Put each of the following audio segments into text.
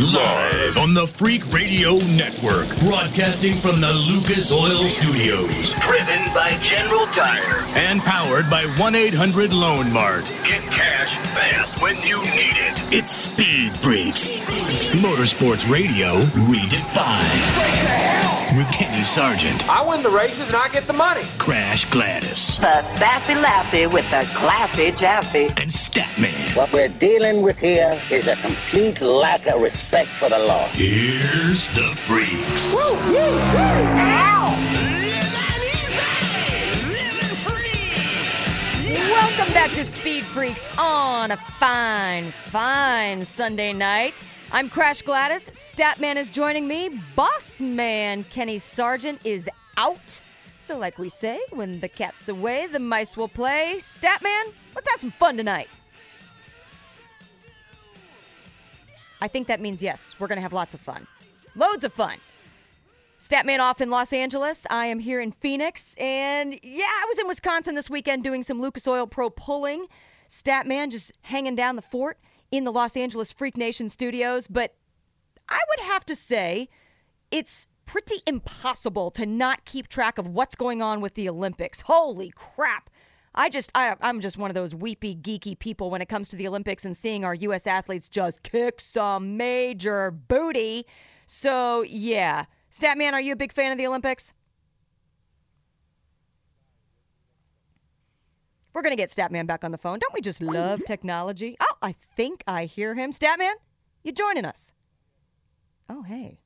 Live on the Freak Radio Network, broadcasting from the Lucas Oil Studios. Driven by General Tire. And powered by 1 800 Loan Mart. Get cash fast when you need it. It's Speed Freaks. Motorsports Radio redefined. With Kenny Sargent. I win the races and I get the money. Crash Gladys. The sassy lassie with the classy jassy. And Statman. What we're dealing with here is a complete lack of respect for the law. Here's the freaks. Woo, woo, woo. Ow! Welcome back to Speed Freaks on a fine, fine Sunday night. I'm Crash Gladys. Statman is joining me. Boss man Kenny Sargent is out. So, like we say, when the cat's away, the mice will play. Statman, let's have some fun tonight. I think that means yes, we're going to have lots of fun. Loads of fun. Statman off in Los Angeles. I am here in Phoenix. And yeah, I was in Wisconsin this weekend doing some Lucas Oil Pro pulling. Statman just hanging down the fort in the Los Angeles Freak Nation studios. But I would have to say it's pretty impossible to not keep track of what's going on with the Olympics. Holy crap. I just I, I'm just one of those weepy geeky people when it comes to the Olympics and seeing our U.S. athletes just kick some major booty. So yeah, Statman, are you a big fan of the Olympics? We're gonna get Statman back on the phone. Don't we just love technology? Oh, I think I hear him. Statman, you joining us? Oh, hey,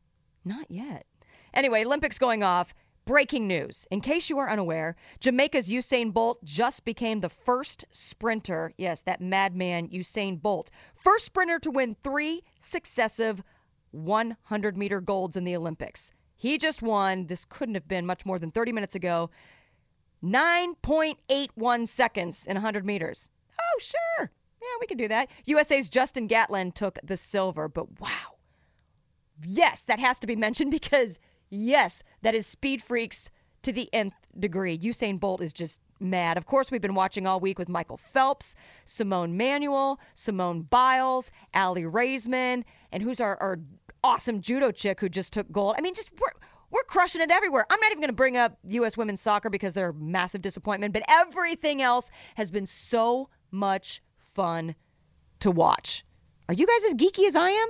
not yet. Anyway, Olympics going off. Breaking news. In case you are unaware, Jamaica's Usain Bolt just became the first sprinter, yes, that madman Usain Bolt, first sprinter to win three successive 100 meter golds in the Olympics. He just won, this couldn't have been much more than 30 minutes ago, 9.81 seconds in 100 meters. Oh, sure. Yeah, we can do that. USA's Justin Gatlin took the silver, but wow. Yes, that has to be mentioned because Yes, that is Speed Freaks to the nth degree. Usain Bolt is just mad. Of course, we've been watching all week with Michael Phelps, Simone Manuel, Simone Biles, Aly Raisman, and who's our, our awesome judo chick who just took gold. I mean, just we're we're crushing it everywhere. I'm not even going to bring up U.S. women's soccer because they're a massive disappointment, but everything else has been so much fun to watch. Are you guys as geeky as I am?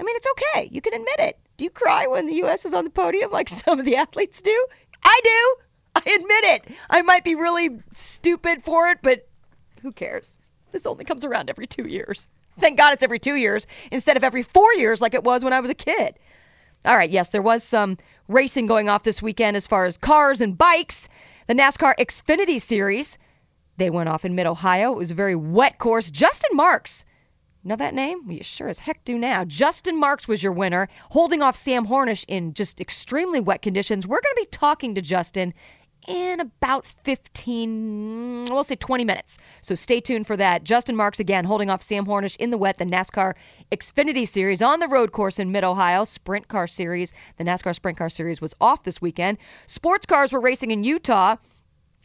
I mean, it's okay. You can admit it. Do you cry when the U.S. is on the podium like some of the athletes do? I do. I admit it. I might be really stupid for it, but who cares? This only comes around every two years. Thank God it's every two years instead of every four years like it was when I was a kid. All right, yes, there was some racing going off this weekend as far as cars and bikes. The NASCAR Xfinity Series, they went off in mid Ohio. It was a very wet course. Justin Marks Know that name? You sure as heck do now. Justin Marks was your winner, holding off Sam Hornish in just extremely wet conditions. We're going to be talking to Justin in about 15, we'll say 20 minutes. So stay tuned for that. Justin Marks again holding off Sam Hornish in the wet, the NASCAR Xfinity Series on the road course in Mid Ohio, Sprint Cup Series. The NASCAR Sprint Cup Series was off this weekend. Sports cars were racing in Utah.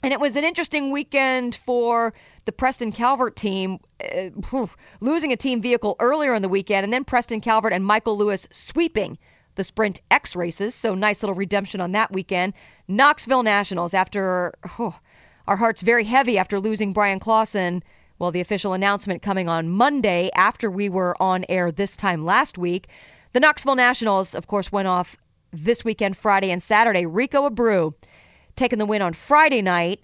And it was an interesting weekend for the Preston Calvert team, uh, losing a team vehicle earlier in the weekend, and then Preston Calvert and Michael Lewis sweeping the Sprint X races. So nice little redemption on that weekend. Knoxville Nationals, after oh, our hearts very heavy after losing Bryan Clauson. Well, the official announcement coming on Monday after we were on air this time last week. The Knoxville Nationals, of course, went off this weekend, Friday and Saturday. Rico Abreu taking the win on Friday night,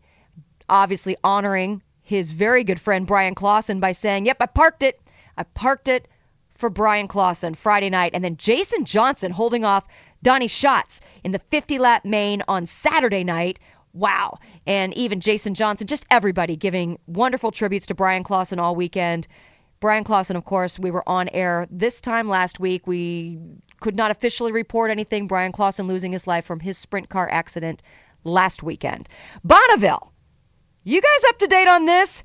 obviously honoring his very good friend Bryan Clauson by saying, Yep, I parked it. I parked it for Bryan Clauson Friday night. And then Jason Johnson holding off Donny Schatz in the 50 lap main on Saturday night. Wow. And even Jason Johnson, just everybody giving wonderful tributes to Bryan Clauson all weekend. Bryan Clauson, of course, we were on air this time last week. We could not officially report anything. Bryan Clauson losing his life from his sprint car accident last weekend. Bonneville, you guys up to date on this?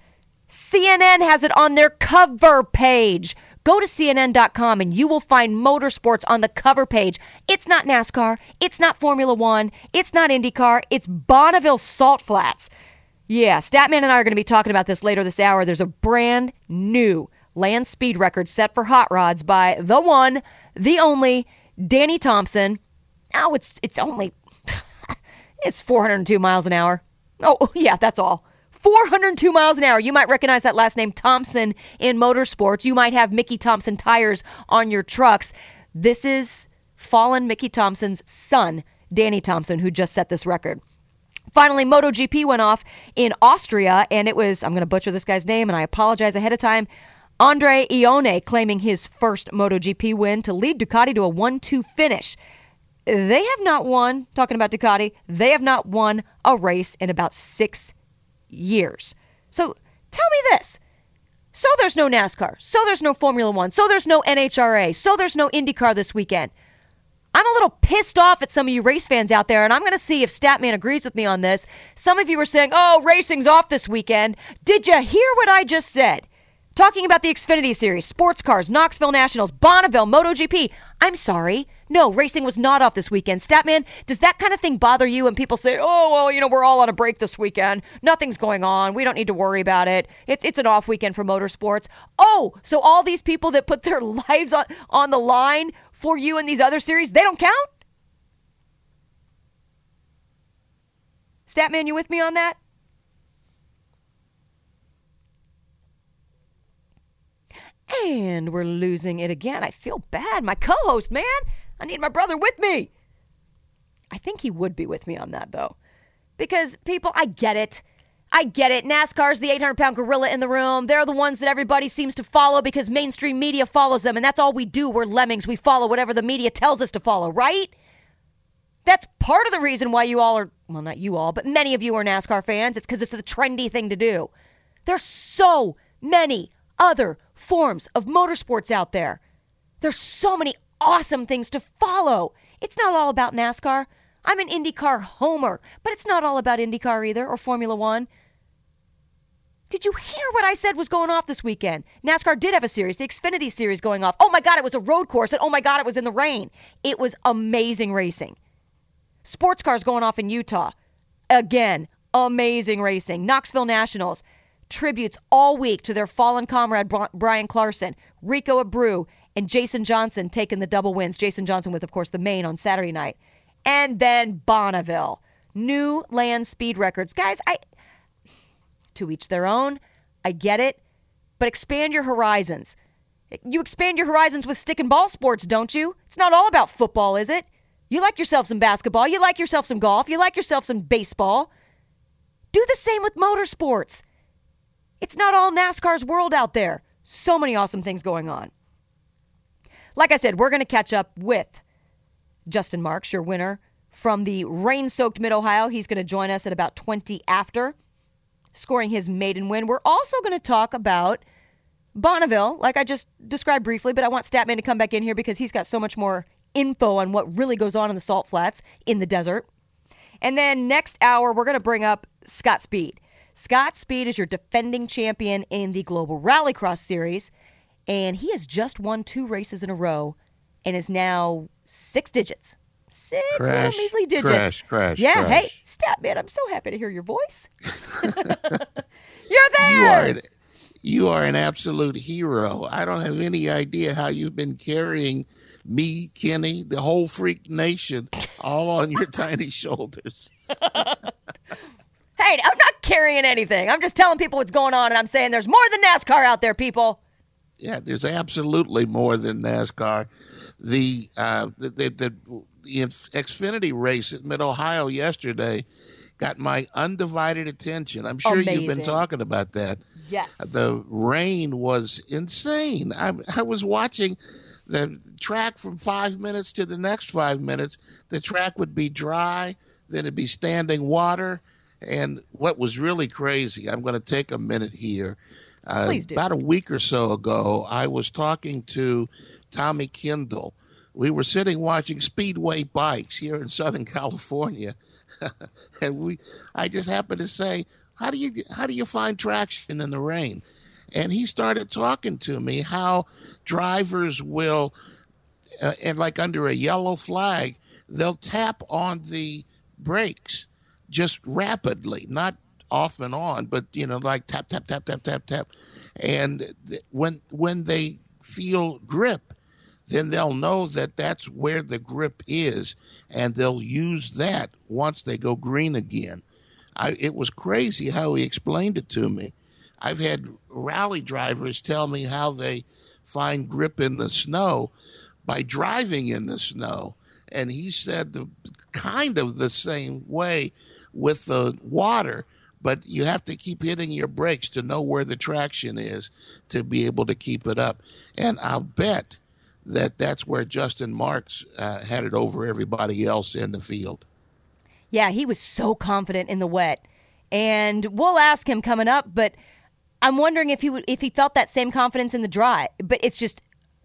CNN has it on their cover page. Go to CNN.com and you will find motorsports on the cover page. It's not NASCAR. It's not Formula One. It's not IndyCar. It's Bonneville Salt Flats. Yeah, Statman and I are going to be talking about this later this hour. There's a brand new land speed record set for hot rods by the one, the only Danny Thompson. Oh, it's it's only it's 402 miles an hour. Oh, yeah, that's all. 402 miles an hour. You might recognize that last name Thompson in motorsports. You might have Mickey Thompson tires on your trucks. This is fallen Mickey Thompson's son, Danny Thompson, who just set this record. Finally, MotoGP went off in Austria, and it was, I'm going to butcher this guy's name, and I apologize ahead of time. Andre Ione claiming his first MotoGP win to lead Ducati to a 1 2 finish. They have not won, talking about Ducati, they have not won a race in about six years. So tell me this. So there's no NASCAR. So there's no Formula One. So there's no NHRA. So there's no IndyCar this weekend. I'm a little pissed off at some of you race fans out there, and I'm going to see if Statman agrees with me on this. Some of you were saying, oh, racing's off this weekend. Did you hear what I just said? Talking about the Xfinity Series, sports cars, Knoxville Nationals, Bonneville, MotoGP. I'm sorry. No, racing was not off this weekend. Statman, does that kind of thing bother you when people say, oh, well, you know, we're all on a break this weekend. Nothing's going on. We don't need to worry about it. It's, it's an off weekend for motorsports. Oh, so all these people that put their lives on, on the line for you in these other series, they don't count? Statman, you with me on that? And we're losing it again. I feel bad. My co host, man. I need my brother with me. I think he would be with me on that, though. Because people, I get it. I get it. NASCAR's the 800 pound gorilla in the room. They're the ones that everybody seems to follow because mainstream media follows them. And that's all we do. We're lemmings. We follow whatever the media tells us to follow, right? That's part of the reason why you all are, well, not you all, but many of you are NASCAR fans. It's because it's the trendy thing to do. There's so many other forms of motorsports out there. There's so many awesome things to follow. It's not all about NASCAR. I'm an IndyCar homer, but it's not all about IndyCar either or Formula One. Did you hear what I said was going off this weekend? NASCAR did have a series, the Xfinity series going off. Oh my God, it was a road course, and oh my God, it was in the rain. It was amazing racing. Sports cars going off in Utah. Again, amazing racing. Knoxville Nationals tributes all week to their fallen comrade Bryan Clauson, Rico Abreu, and Jason Johnson taking the double wins. Jason Johnson with, of course, the main on Saturday night. And then Bonneville. New land speed records. Guys, I to each their own. I get it. But expand your horizons. You expand your horizons with stick and ball sports, don't you? It's not all about football, is it? You like yourself some basketball, you like yourself some golf, you like yourself some baseball. Do the same with motorsports. It's not all NASCAR's world out there. So many awesome things going on. Like I said, we're going to catch up with Justin Marks, your winner from the rain soaked Mid Ohio. He's going to join us at about 20 after, scoring his maiden win. We're also going to talk about Bonneville, like I just described briefly, but I want Statman to come back in here because he's got so much more info on what really goes on in the salt flats in the desert. And then next hour, we're going to bring up Scott Speed. Scott Speed is your defending champion in the Global Rallycross Series, and he has just won two races in a row and is now six digits. Six crash, measly digits. Crash, crash, yeah, crash. hey, Statman, I'm so happy to hear your voice. You're there. You are, an, you are an absolute hero. I don't have any idea how you've been carrying me, Kenny, the whole freak nation, all on your tiny shoulders. Hey, I'm not carrying anything. I'm just telling people what's going on, and I'm saying there's more than NASCAR out there, people. Yeah, there's absolutely more than NASCAR. The uh, the, the, the, the Xfinity race at Mid Ohio yesterday got my undivided attention. I'm sure Amazing. you've been talking about that. Yes. The rain was insane. I, I was watching the track from five minutes to the next five minutes. The track would be dry, then it'd be standing water and what was really crazy, I'm going to take a minute here. Uh, about a week or so ago, I was talking to Tommy Kendall. We were sitting watching Speedway bikes here in Southern California, and we. I just happened to say, "How do you how do you find traction in the rain?" And he started talking to me how drivers will, uh, and like under a yellow flag, they'll tap on the brakes just rapidly, not off and on, but you know, like tap tap tap tap tap tap, and th- when when they feel grip, then they'll know that that's where the grip is, and they'll use that once they go green again. I, it was crazy how he explained it to me. I've had rally drivers tell me how they find grip in the snow by driving in the snow. And he said the kind of the same way with the water, but you have to keep hitting your brakes to know where the traction is to be able to keep it up. And I'll bet that that's where Justin Marks uh, had it over everybody else in the field. Yeah, he was so confident in the wet. And we'll ask him coming up, but I'm wondering if he would, if he felt that same confidence in the dry. But it's just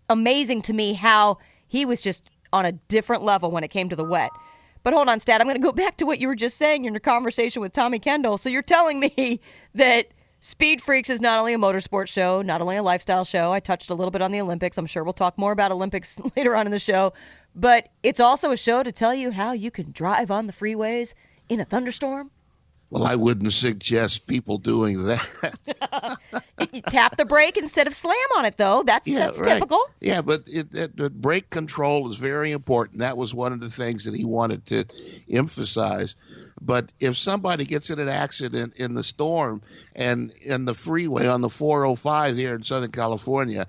amazing to me how he was just on a different level when it came to the wet. But hold on, Stat. I'm going to go back to what you were just saying in your conversation with Tommy Kendall. So you're telling me that Speed Freaks is not only a motorsport show, not only a lifestyle show. I touched a little bit on the Olympics. I'm sure we'll talk more about Olympics later on in the show. But it's also a show to tell you how you can drive on the freeways in a thunderstorm. Well, I wouldn't suggest people doing that. you tap the brake instead of slam on it, though. That's, yeah, that's right. typical. Yeah, but it, it, the brake control is very important. That was one of the things that he wanted to emphasize. But if somebody gets in an accident in the storm and in the freeway on the 405 here in Southern California,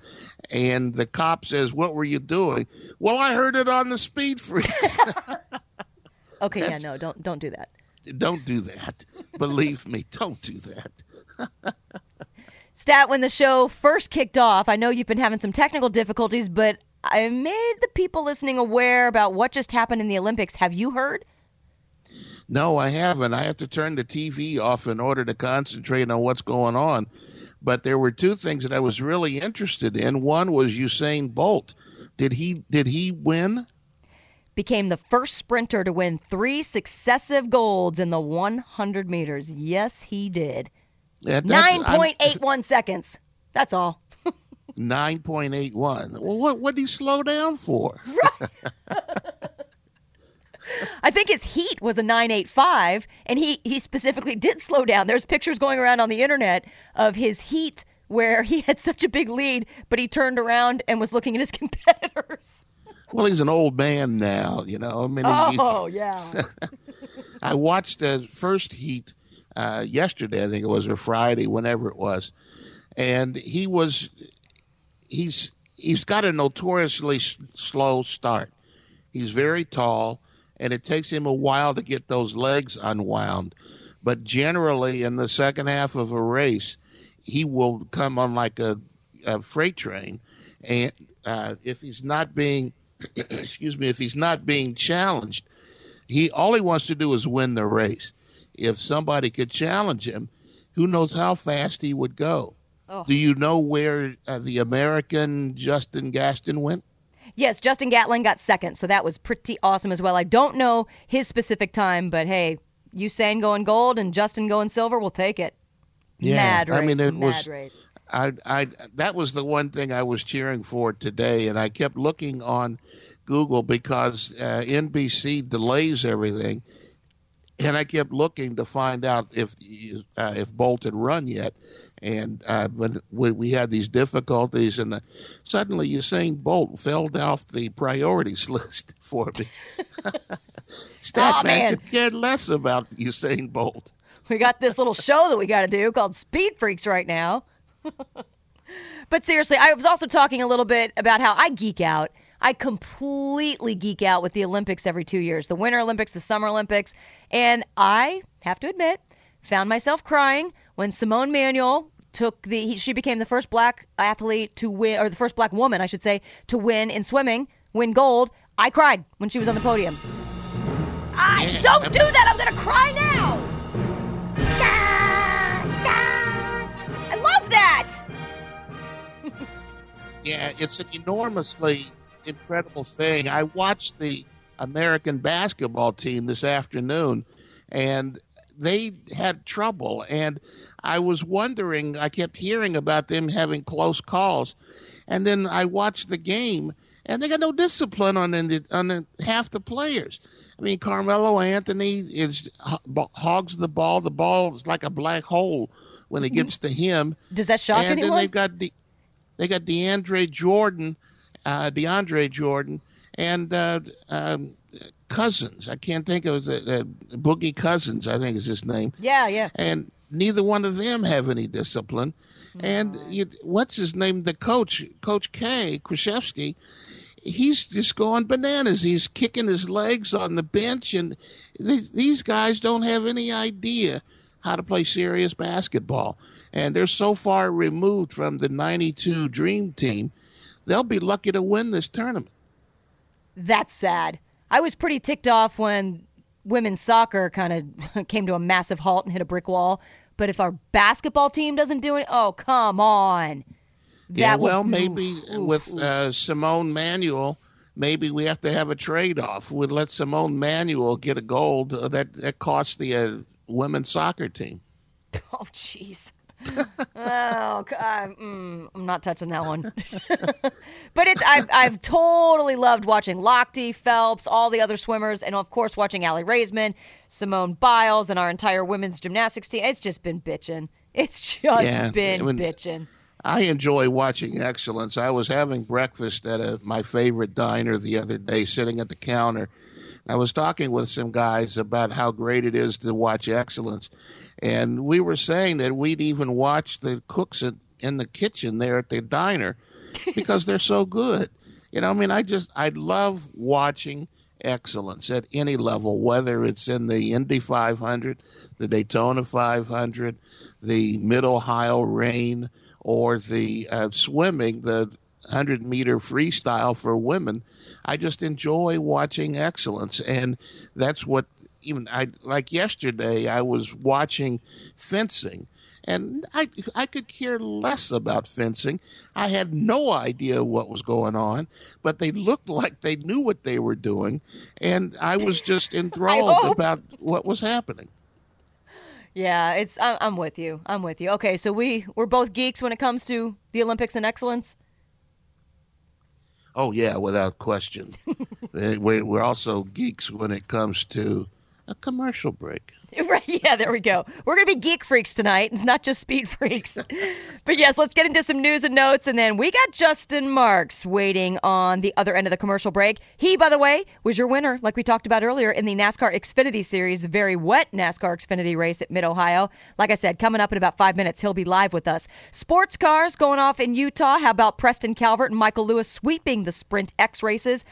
and the cop says, "What were you doing?" Well, I heard it on the speed freaks. Okay, yeah, no, don't don't do that. Don't do that. Believe me, don't do that. Stat, when the show first kicked off, I know you've been having some technical difficulties, but I made the people listening aware about what just happened in the Olympics. Have you heard? No, I haven't. I have to turn the TV off in order to concentrate on what's going on. But there were two things that I was really interested in. One was Usain Bolt. Did he did he win? Became the first sprinter to win three successive golds in the 100 meters. Yes, he did. That- 9.81 seconds. That's all. 9.81. Well, what what did he slow down for? I think his heat was a 985, and he, he specifically did slow down. There's pictures going around on the internet of his heat where he had such a big lead, but he turned around and was looking at his competitors. Well, he's an old man now, you know. I mean, he- Oh, yeah. I watched the first heat uh, yesterday, I think it was, or Friday, whenever it was, and he was he's he's got a notoriously s- slow start. He's very tall, and it takes him a while to get those legs unwound. But generally, in the second half of a race, he will come on like a, a freight train, and uh, if he's not being excuse me, if he's not being challenged, he all he wants to do is win the race. If somebody could challenge him, who knows how fast he would go? Oh. Do you know where uh, the American Justin Gaston went? Yes, Justin Gatlin got second, so that was pretty awesome as well. I don't know his specific time, but hey, Usain going gold and Justin going silver, we'll take it. Yeah, mad race, I mean, it was- race. I, I that was the one thing I was cheering for today, and I kept looking on Google because uh, NBC delays everything, and I kept looking to find out if uh, if Bolt had run yet, and uh, when we, we had these difficulties, and uh, suddenly Usain Bolt fell off the priorities list for me. Statman Aw, man. could care less about Usain Bolt. We got this little show that we got to do called Speed Freaks right now. but seriously, I was also talking a little bit about how I geek out. I completely geek out with the Olympics every two years the Winter Olympics, the Summer Olympics. And I have to admit, found myself crying when Simone Manuel took the, he, she became the first black athlete to win, or the first black woman, I should say, to win in swimming, win gold. I cried when she was on the podium. I Yeah, don't I- do that. I'm gonna cry now. Da, da. I love that. Yeah, it's an enormously incredible thing. I watched the American basketball team this afternoon, and they had trouble. And I was wondering, I kept hearing about them having close calls. And then I watched the game, and they got no discipline on the, on the, half the players. I mean, Carmelo Anthony is uh, hogs the ball. The ball is like a black hole when it mm-hmm. gets to him Does that shock and anyone? then they've got De- they got DeAndre Jordan uh, DeAndre Jordan, and uh, um, Cousins. I can't think of it. Uh, Boogie Cousins, I think is his name. Yeah, yeah. And neither one of them have any discipline. And you, what's his name? The coach, Coach K, Krzyzewski, he's just going bananas. He's kicking his legs on the bench, and th- these guys don't have any idea how to play serious basketball. And they're so far removed from the 92 Dream Team, they'll be lucky to win this tournament. That's sad. I was pretty ticked off when women's soccer kind of came to a massive halt and hit a brick wall. But if our basketball team doesn't do it, oh come on. That yeah, would- well, maybe oof, oof, with oof. uh, Simone Manuel, maybe we have to have a trade-off. We'd let Simone Manuel get a gold. Uh, that that costs the uh, women's soccer team. Oh, jeez. Oh, God. Mm, I'm not touching that one. but it's I've, I've totally loved watching Lochte, Phelps, all the other swimmers, and of course watching Aly Raisman, Simone Biles, and our entire women's gymnastics team. It's just been bitching. It's just Yeah, been I bitching. I enjoy watching excellence. I was having breakfast at a, my favorite diner the other day, sitting at the counter. I was talking with some guys about how great it is to watch excellence, and we were saying that we'd even watch the cooks in, in the kitchen there at the diner because they're so good. You know, I mean, I just I love watching excellence at any level, whether it's in the Indy 500, the Daytona 500, the Mid Ohio Rain, or the uh, swimming, the 100 meter freestyle for women. I just enjoy watching excellence, and that's what even I like. Yesterday, I was watching fencing, and I I could care less about fencing. I had no idea what was going on, but they looked like they knew what they were doing, and I was just enthralled about what was happening. Yeah, it's I'm, with you. I'm with you. Okay, so we we're both geeks when it comes to the Olympics and excellence. Oh yeah, without question. Uh, we- We're also geeks when it comes to a commercial break. Right, yeah, there we go. We're going to be geek freaks tonight. It's not just speed freaks. but yes, let's get into some news and notes. And then we got Justin Marks waiting on the other end of the commercial break. He, by the way, was your winner, like we talked about earlier, in the NASCAR Xfinity Series, the very wet NASCAR Xfinity race at Mid Ohio. Like I said, coming up in about five minutes, he'll be live with us. Sports cars going off in Utah. How about Preston Calvert and Michael Lewis sweeping the Sprint X races?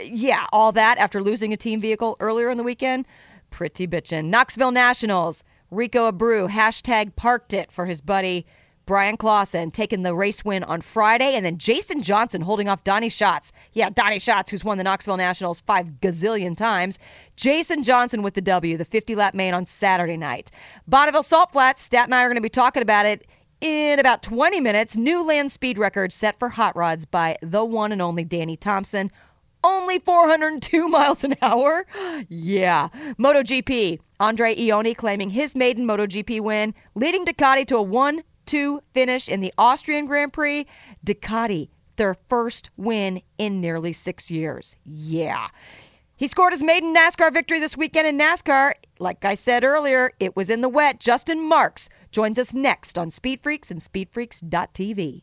Yeah, all that after losing a team vehicle earlier in the weekend. Pretty bitchin'. Knoxville Nationals. Rico Abreu hashtag parked it for his buddy Bryan Clauson taking the race win on Friday, and then Jason Johnson holding off Donny Schatz. Yeah, Donny Schatz, who's won the Knoxville Nationals five gazillion times. Jason Johnson with the W, the 50 lap main on Saturday night. Bonneville Salt Flats, Stat and I are going to be talking about it in about 20 minutes. New land speed record set for hot rods by the one and only Danny Thompson. Only 402 miles an hour? Yeah. MotoGP. Andre Ioni claiming his maiden MotoGP win, leading Ducati to a 1 2 finish in the Austrian Grand Prix. Ducati, their first win in nearly six years. Yeah. He scored his maiden NASCAR victory this weekend in NASCAR. Like I said earlier, it was in the wet. Justin Marks joins us next on Speed Freaks and SpeedFreaks.tv.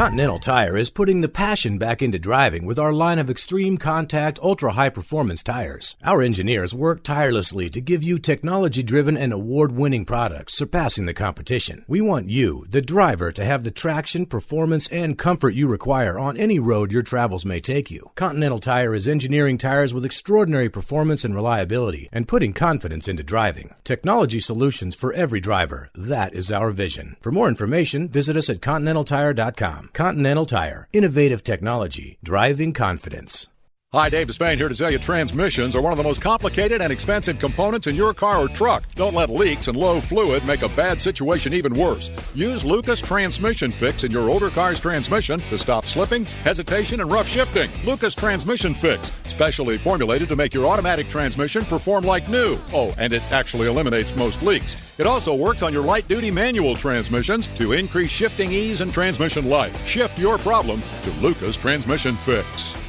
Continental Tire is putting the passion back into driving with our line of extreme contact, ultra high performance tires. Our engineers work tirelessly to give you technology driven and award winning products surpassing the competition. We want you, the driver, to have the traction, performance, and comfort you require on any road your travels may take you. Continental Tire is engineering tires with extraordinary performance and reliability and putting confidence into driving. Technology solutions for every driver. That is our vision. For more information, visit us at continentaltire.com. Continental Tire. Innovative technology. Driving confidence. Hi, Dave Despain here to tell you transmissions are one of the most complicated and expensive components in your car or truck. Don't let leaks and low fluid make a bad situation even worse. Use Lucas Transmission Fix in your older car's transmission to stop slipping, hesitation, and rough shifting. Lucas Transmission Fix, specially formulated to make your automatic transmission perform like new. Oh, and it actually eliminates most leaks. It also works on your light duty manual transmissions to increase shifting ease and transmission life. Shift your problem to Lucas Transmission Fix.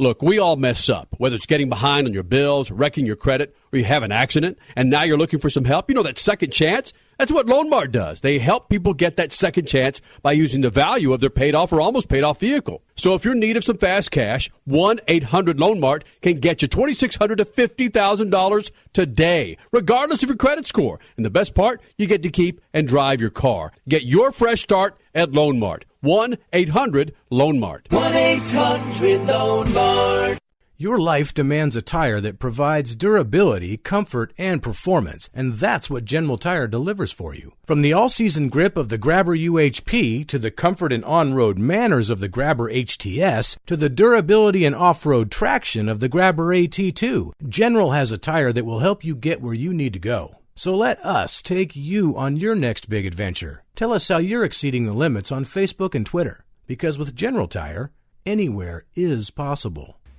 Look, we all mess up, whether it's getting behind on your bills, wrecking your credit, or you have an accident, and now you're looking for some help. You know that second chance? That's what Loan Mart does. They help people get that second chance by using the value of their paid off or almost paid off vehicle. So if you're in need of some fast cash, 1 800 Loan Mart can get you $2,600 to $50,000 today, regardless of your credit score. And the best part, you get to keep and drive your car. Get your fresh start at Loan Mart. 1 800 Loan Mart. 1 800 Loan Mart. Your life demands a tire that provides durability, comfort, and performance, and that's what General Tire delivers for you. From the all-season grip of the Grabber UHP to the comfort and on-road manners of the Grabber HTS to the durability and off-road traction of the Grabber AT2, General has a tire that will help you get where you need to go. So let us take you on your next big adventure. Tell us how you're exceeding the limits on Facebook and Twitter, because with General Tire, anywhere is possible.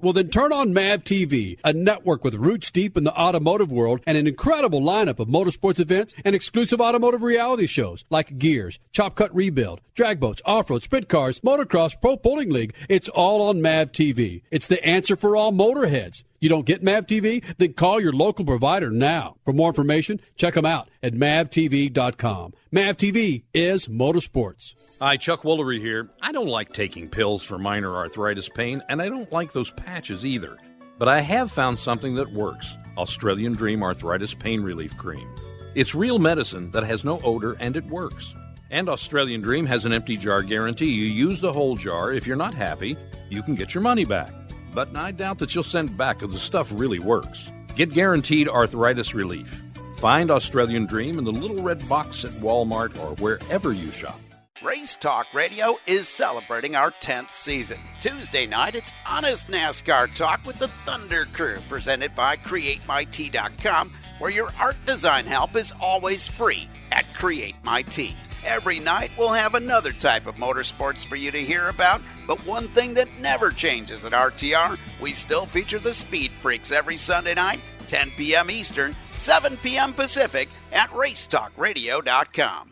Well, then turn on MAV TV, a network with roots deep in the automotive world and an incredible lineup of motorsports events and exclusive automotive reality shows like Gears, Chop Cut Rebuild, drag boats, off-road, sprint cars, motocross, pro bowling league. It's all on MAV TV. It's the answer for all motorheads. You don't get MAV TV? Then call your local provider now. For more information, check them out at mavtv.com. MAV TV is motorsports. Hi, Chuck Woolery here. I don't like taking pills for minor arthritis pain, and I don't like those patches either. But I have found something that works Australian Dream Arthritis Pain Relief Cream. It's real medicine that has no odor and it works. And Australian Dream has an empty jar guarantee. You use the whole jar. If you're not happy, you can get your money back. But I doubt that you'll send back because the stuff really works. Get guaranteed arthritis relief. Find Australian Dream in the little red box at Walmart or wherever you shop. Race Talk Radio is celebrating our 10th season. Tuesday night, it's Honest NASCAR Talk with the Thunder Crew, presented by CreateMyT.com, where your art design help is always free at CreateMyT. Every night, we'll have another type of motorsports for you to hear about, but one thing that never changes at RTR, we still feature the Speed Freaks every Sunday night, 10 p.m. Eastern, 7 p.m. Pacific, at RaceTalkRadio.com.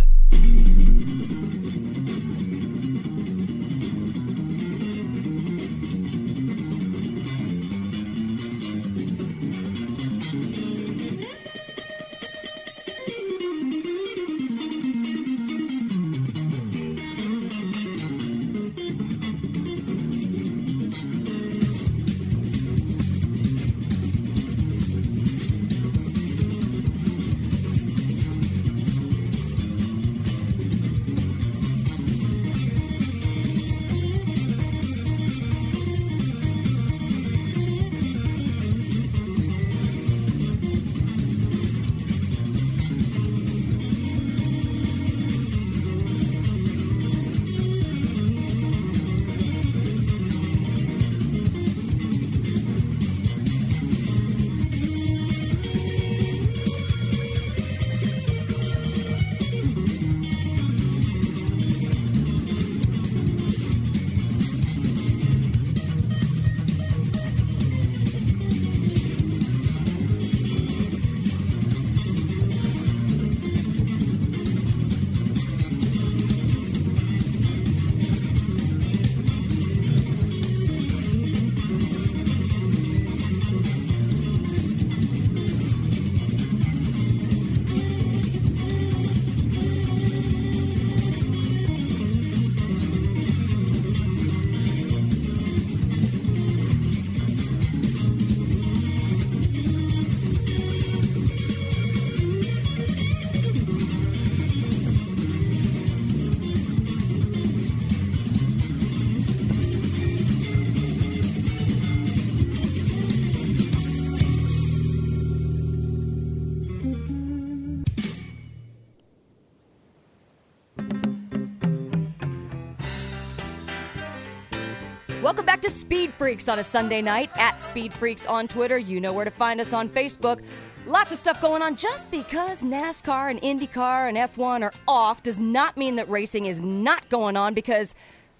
Freaks on a Sunday night at Speed Freaks on Twitter. You know where to find us on Facebook. Lots of stuff going on. Just because NASCAR and IndyCar and F1 are off does not mean that racing is not going on because,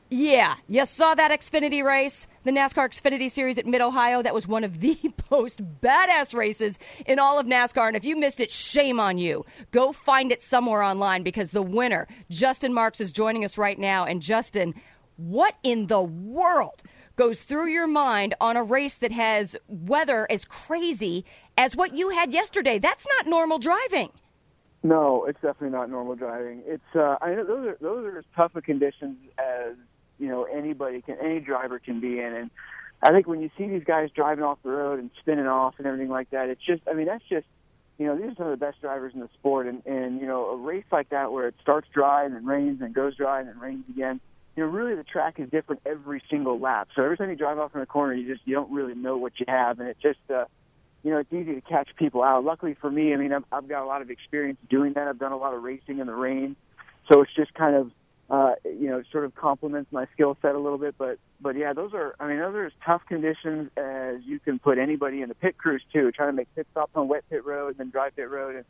yeah, you saw that Xfinity race, the NASCAR Xfinity Series at Mid Ohio. That was one of the most badass races in all of NASCAR. And if you missed it, shame on you. Go find it somewhere online because the winner, Justin Marks, is joining us right now. And Justin, what in the world goes through your mind on a race that has weather as crazy as what you had yesterday? That's not normal driving. No, it's definitely not normal driving. It's uh, I know those are those are as tough a conditions as you know anybody can any driver can be in, and I think when you see these guys driving off the road and spinning off and everything like that, it's just I mean that's just you know these are some of the best drivers in the sport, and and you know a race like that where it starts dry and then rains and goes dry and then rains again you know, really the track is different every single lap. So every time you drive off in a corner, you just you don't really know what you have, and it just uh, you know it's easy to catch people out. Luckily for me, I mean I've, I've got a lot of experience doing that. I've done a lot of racing in the rain, so it's just kind of uh, you know sort of complements my skill set a little bit. But but yeah, those are I mean those are as tough conditions as you can put anybody in the pit crews too. Trying to make pit stops on wet pit road and then dry pit road, and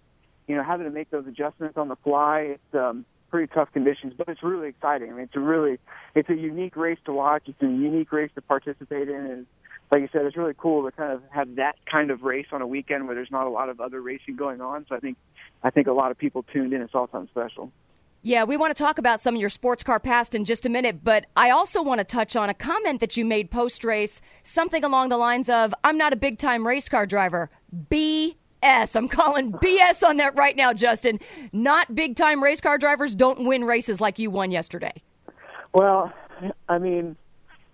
you know having to make those adjustments on the fly. It's um, pretty tough conditions, but it's really exciting. I mean, it's a really, it's a unique race to watch. It's a unique race to participate in, and like you said, it's really cool to kind of have that kind of race on a weekend where there's not a lot of other racing going on. So I think, I think a lot of people tuned in. It's all something special. Yeah, we want to talk about some of your sports car past in just a minute, but I also want to touch on a comment that you made post race, something along the lines of, I'm not a big time race car driver. Be BS. I'm calling BS on that right now, Justin. Not big time race car drivers don't win races like you won yesterday. Well, I mean,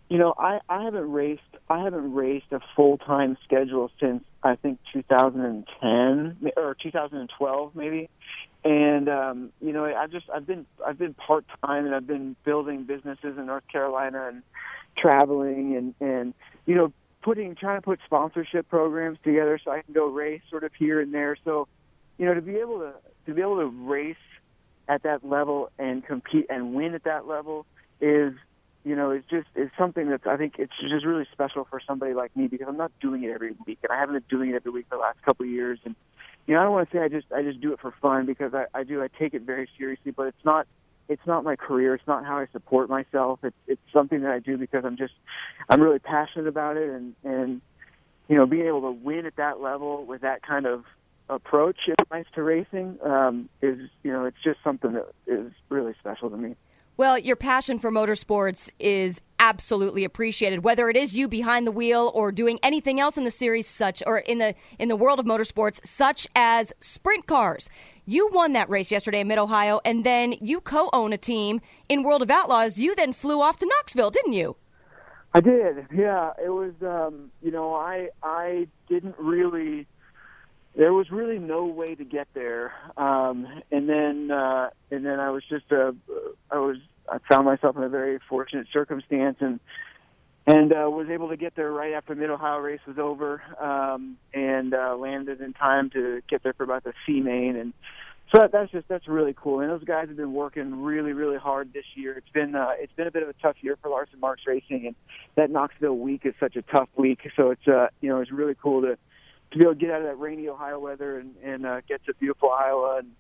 you know, I, I haven't raced I haven't raced a full time schedule since I think 2010 or 2012 maybe. And um, you know, I just I've been I've been part time and I've been building businesses in North Carolina and traveling and and you know putting trying to put sponsorship programs together so I can go race sort of here and there. So, you know, to be able to to be able to race at that level and compete and win at that level is you know, is just is something that I think it's just really special for somebody like me because I'm not doing it every week and I haven't been doing it every week for the last couple of years and you know, I don't want to say I just I just do it for fun because I, I do I take it very seriously, but it's not it's not my career. It's not how I support myself. It's it's something that I do because I'm just I'm really passionate about it, and and you know being able to win at that level with that kind of approach in life to racing um, is you know it's just something that is really special to me. Well, your passion for motorsports is absolutely appreciated. Whether it is you behind the wheel or doing anything else in the series, such or in the in the world of motorsports, such as sprint cars. You won that race yesterday in Mid Ohio, and then you co own a team in World of Outlaws. You then flew off to Knoxville, didn't you? I did. Yeah, it was. Um, you know, I I didn't really. There was really no way to get there, um, and then uh, and then I was just uh, I was I found myself in a very fortunate circumstance and and uh, was able to get there right after Mid Ohio race was over, um, and uh, landed in time to get there for about the C main, and so that, that's just that's really cool. And those guys have been working really really hard this year. It's been uh, it's been a bit of a tough year for Larson Marks Racing, and that Knoxville week is such a tough week. So it's uh, you know it's really cool to to be able to get out of that rainy Ohio weather and, and uh, get to beautiful Iowa and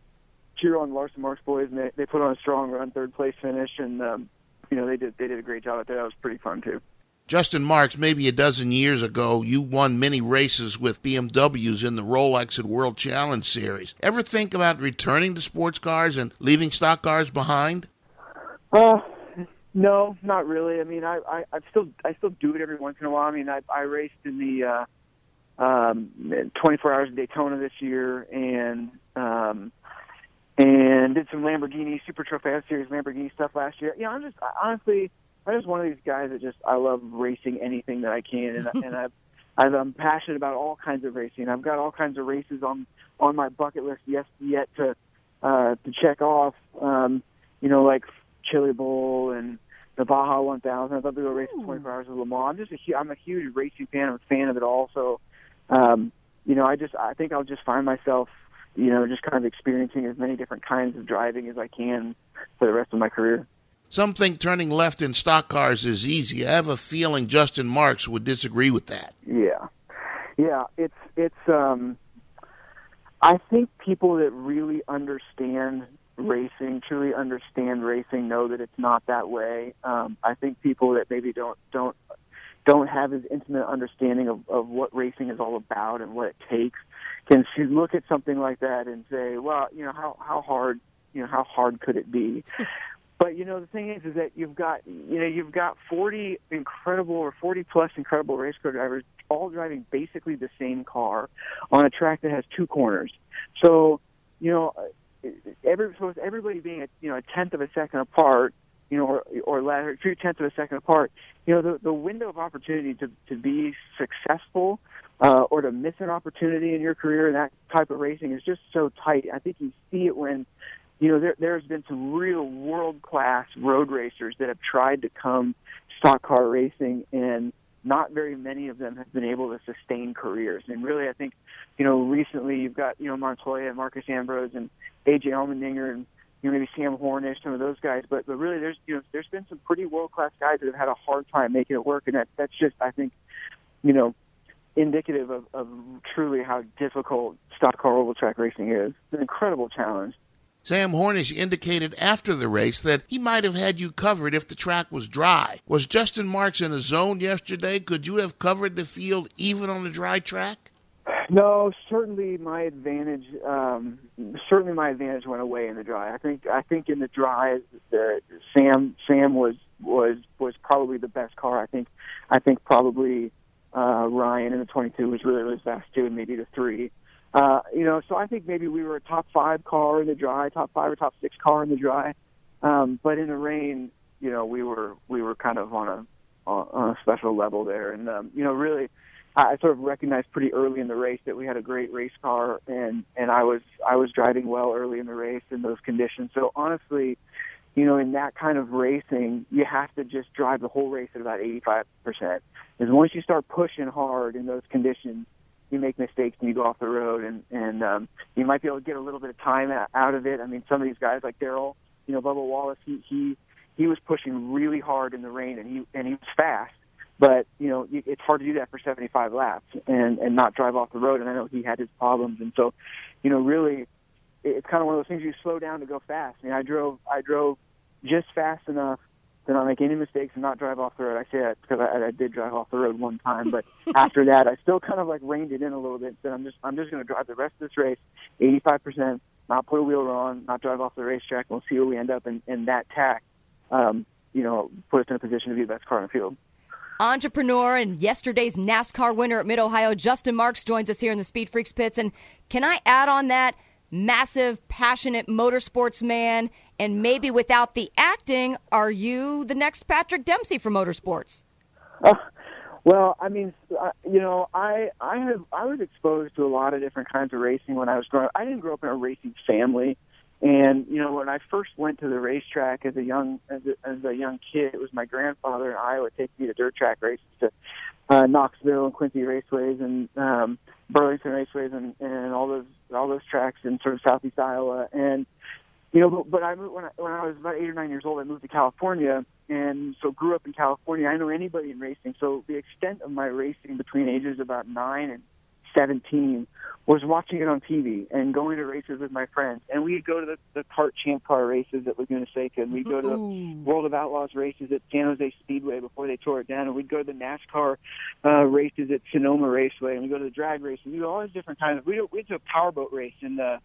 cheer on Larson Marks boys. And they, they put on a strong run, third place finish, and um, you know they did they did a great job out there. That was pretty fun too. Justin Marks, maybe a dozen years ago, you won many races with BMWs in the Rolex and World Challenge Series. Ever think about returning to sports cars and leaving stock cars behind? Uh, no, not really. I mean, I, I, I still, I still do it every once in a while. I mean, I, I raced in the uh, um, 24 Hours of Daytona this year, and um, and did some Lamborghini Super Trofeo Series Lamborghini stuff last year. You know, I'm just honestly I'm just one of these guys that just I love racing anything that I can, and and I. I'm passionate about all kinds of racing. I've got all kinds of races on on my bucket list yet yet to uh, to check off. Um, you know, like Chili Bowl and the Baja 1000. I'd love to go race in 24 Hours of Le Mans. I'm just a I'm a huge racing fan. I'm a fan of it all. So, um, you know, I just I think I'll just find myself, you know, just kind of experiencing as many different kinds of driving as I can for the rest of my career. Some think turning left in stock cars is easy. I have a feeling Justin Marks would disagree with that. Yeah, yeah. It's it's. um I think people that really understand racing, truly understand racing, know that it's not that way. Um, I think people that maybe don't don't don't have as intimate understanding of, of what racing is all about and what it takes can look at something like that and say, well, you know, how how hard you know how hard could it be? But you know the thing is, is that you've got you know you've got 40 incredible or 40 plus incredible race car drivers all driving basically the same car on a track that has two corners. So you know every so with everybody being a you know a tenth of a second apart, you know, or or less, two tenths of a second apart, you know, the the window of opportunity to to be successful uh, or to miss an opportunity in your career in that type of racing is just so tight. I think you see it when you know, there, there's been some real world class road racers that have tried to come stock car racing, and not very many of them have been able to sustain careers. And really, I think, you know, recently you've got, you know, Montoya and Marcos Ambrose and AJ Allmendinger and, you know, maybe Sam Hornish, some of those guys. But, but really, there's, you know, there's been some pretty world class guys that have had a hard time making it work. And that, that's just, I think, you know, indicative of, of truly how difficult stock car oval track racing is. It's an incredible challenge. Sam Hornish indicated after the race that he might have had you covered if the track was dry. Was Justin Marks in a zone yesterday? Could you have covered the field even on a dry track? No, certainly my advantage. Um, certainly my advantage went away in the dry. I think. I think in the dry, the, Sam Sam was was was probably the best car. I think. I think probably uh, Ryan in the 22 was really really fast too, and maybe the three. Uh, you know, so I think maybe we were a top five car in the dry, top five or top six car in the dry. Um, but in the rain, you know, we were we were kind of on a on a special level there, and um, you know, really, I sort of recognized pretty early in the race that we had a great race car, and and I was I was driving well early in the race in those conditions. So honestly, you know, in that kind of racing, you have to just drive the whole race at about 85%. Because once you start pushing hard in those conditions, you make mistakes and you go off the road, and and um, you might be able to get a little bit of time out of it. I mean, some of these guys like Darrell, you know, Bubba Wallace, he he he was pushing really hard in the rain, and he and he was fast. But you know, it's hard to do that for 75 laps and and not drive off the road. And I know he had his problems, and so, you know, really, it's kind of one of those things you slow down to go fast. I mean, I drove I drove just fast enough to not make any mistakes and not drive off the road. I say that because I, I did drive off the road one time, but after that, I still kind of like reined it in a little bit. Said I'm just I'm just going to drive the rest of this race 85 percent, not put a wheel on, not drive off the racetrack. We'll see where we end up, and, and that tack, um, you know, put us in a position to be the best car in the field. Entrepreneur and yesterday's NASCAR winner at Mid Ohio, Justin Marks, joins us here in the Speed Freaks pits. And can I add on that? massive, passionate motorsports man, and maybe without the acting, are you the next Patrick Dempsey for motorsports? Uh, well, I mean, uh, you know, I I have I was exposed to a lot of different kinds of racing when I was growing up. I didn't grow up in a racing family, and you know, when I first went to the racetrack as a young as a, as a young kid, it was my grandfather in Iowa taking me to dirt track races to uh, Knoxville and Quincy raceways and um, Burlington raceways and, and all those all those tracks in sort of southeast Iowa. And you know, but, but I moved when I, when I was about eight or nine years old. I moved to California, and so grew up in California. I know anybody in racing. So the extent of my racing between ages about nine and 17 was watching it on TV and going to races with my friends. And we'd go to the, the CART champ car races at Laguna Seca, and we'd go to the World of Outlaws races at San Jose Speedway before they tore it down, and we'd go to the NASCAR uh, races at Sonoma Raceway, and we'd go to the drag races. We do all these different kinds of. We we do a powerboat race in the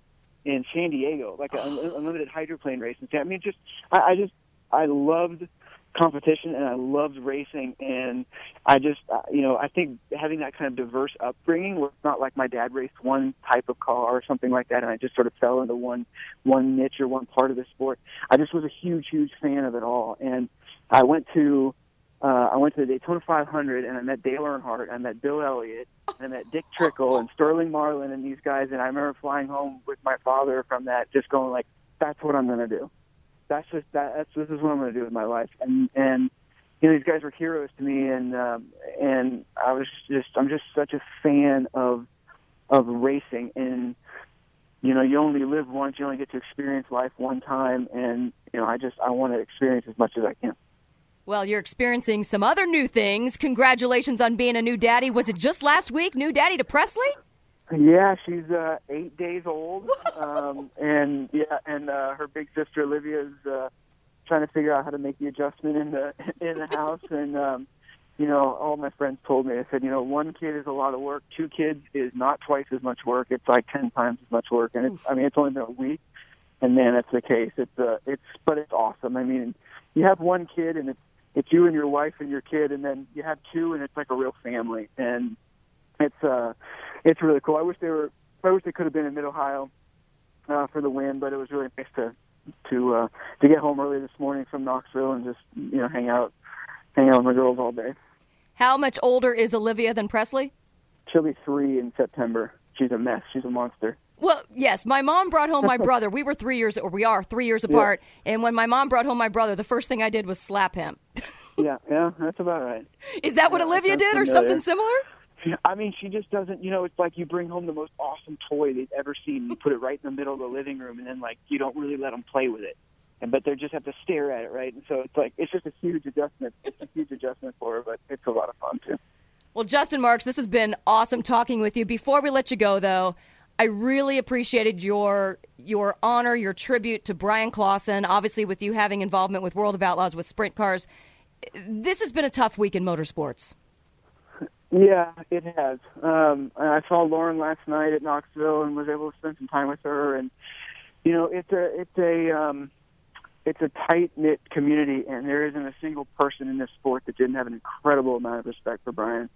in San Diego, like an unlimited hydroplane race. And I mean, just I, I just I loved competition and I loved racing and I just uh, you know I think having that kind of diverse upbringing where it's not like my dad raced one type of car or something like that and I just sort of fell into one one niche or one part of the sport I just was a huge huge fan of it all and I went to uh, I went to the Daytona 500 and I met Dale Earnhardt, I met Bill Elliott, and I met Dick Trickle and Sterling Marlin and these guys. And I remember flying home with my father from that, just going like, "That's what I'm going to do." that's just that that's this is what I'm going to do with my life. And and you know these guys were heroes to me, and um, and I was just I'm just such a fan of of racing and you know, you only live once. You only get to experience life one time, and you know, I just I want to experience as much as I can. Well, you're experiencing some other new things. Congratulations on being a new daddy. Was it just last week, new daddy to Presley? Yeah, she's uh, eight days old, um, and yeah, and uh, her big sister Olivia's uh, trying to figure out how to make the adjustment in the in the house. And um, you know, all my friends told me, I said, you know, one kid is a lot of work. Two kids is not twice as much work. It's like ten times as much work. And it's, I mean, it's only been a week, and man, that's the case. It's uh, it's, but it's awesome. I mean, you have one kid, and it's it's you and your wife and your kid, and then you have two, and it's like a real family. And it's uh, it's really cool. I wish they were. I wish they could have been in Mid Ohio uh, for the win, but it was really nice to to uh, to get home early this morning from Knoxville and just you know hang out hang out with my girls all day. How much older is Olivia than Presley? She'll be three in September. She's a mess. She's a monster. Well, yes, my mom brought home my brother. We were three years, or we are three years apart. Yeah. And when my mom brought home my brother, the first thing I did was slap him. yeah, yeah, that's about right. Is that what yeah, Olivia did, or something similar? I mean, she just doesn't. You know, it's like you bring home the most awesome toy they've ever seen. You put it right in the middle of the living room, and then like you don't really let them play with it, and but they just have to stare at it, right? And so it's like it's just a huge adjustment. It's a huge adjustment for her, but it's a lot of fun too. Well, Justin Marks, this has been awesome talking with you. Before we let you go, though, I really appreciated your your honor, your tribute to Bryan Clauson. Obviously, with you having involvement with World of Outlaws with sprint cars, this has been a tough week in motorsports. Yeah, it has. Um, I saw Lauren last night at Knoxville and was able to spend some time with her. And you know, it's a it's a um, it's a tight knit community, and there isn't a single person in this sport that didn't have an incredible amount of respect for Bryan.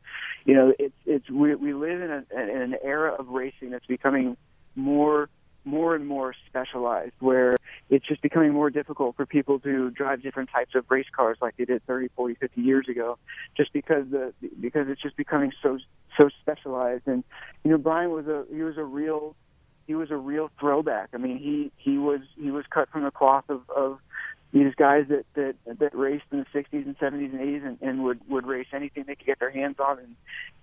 You know, it's it's we we live in, a, in an era of racing that's becoming more more and more specialized where it's just becoming more difficult for people to drive different types of race cars like they did 30, 40, 50 years ago just because the because it's just becoming so so specialized and you know Bryan was a he was a real he was a real throwback. I mean, he he was he was cut from the cloth of of these guys that that that raced in the 60s and 70s and 80s and, and would would race anything they could get their hands on and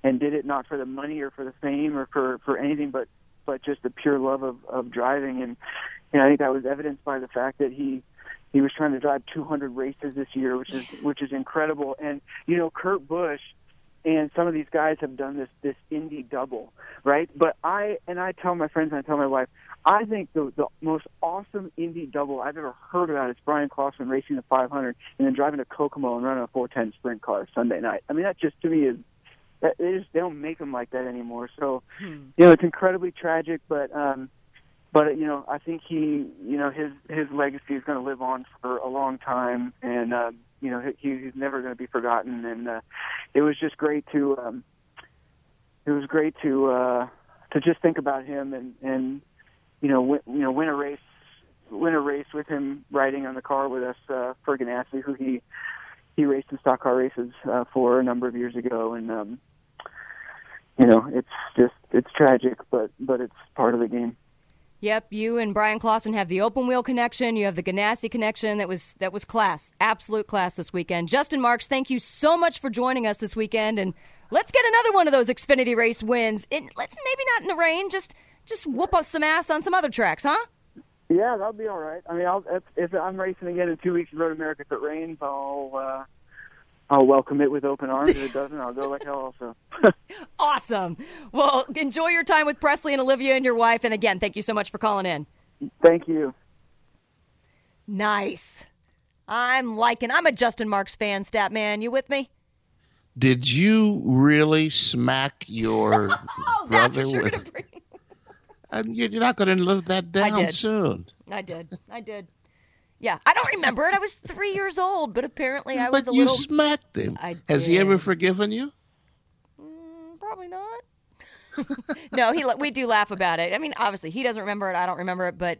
and did it not for the money or for the fame or for for anything but but just the pure love of of driving and you know I think that was evidenced by the fact that he he was trying to drive 200 races this year which is which is incredible and you know Kurt Busch and some of these guys have done this this Indy double, right? But I and I tell my friends and I tell my wife, I think the the most awesome Indy double I've ever heard about is Bryan Clauson racing the 500 and then driving to Kokomo and running a 410 sprint car Sunday night. I mean, that just to me is that they just they don't make them like that anymore. So, hmm. you know, it's incredibly tragic, but um but you know, I think he, you know, his his legacy is going to live on for a long time, and uh, you know, he, he's never going to be forgotten. And uh, it was just great to, um, it was great to uh, to just think about him and and you know, win, you know, win a race, win a race with him riding on the car with us, uh, for Ganassi, who he he raced in stock car races uh, for a number of years ago, and um, you know, it's just it's tragic, but but it's part of the game. Yep, you and Bryan Clauson have the open wheel connection. You have the Ganassi connection. That was that was class, absolute class this weekend. Justin Marks, thank you so much for joining us this weekend, and let's get another one of those Xfinity race wins. It, let's maybe not in the rain, just just whoop us some ass on some other tracks, huh? Yeah, that'll be all right. I mean, I'll, if, if I'm racing again in two weeks in Road America, if it rains, I'll uh, I'll welcome it with open arms. If it doesn't, I'll go like hell also. awesome. Well, enjoy your time with Presley and Olivia and your wife. And again, thank you so much for calling in. Thank you. Nice. I'm liking. I'm a Justin Marks fan, Statman. You with me? Did you really smack your oh, brother with? you're not going to live that down soon. I did. I did. Yeah, I don't remember it. I was three years old, but apparently I was but a little. you smacked him. Has he ever forgiven you? Mm, probably not. no, he. We do laugh about it. I mean, obviously he doesn't remember it. I don't remember it, but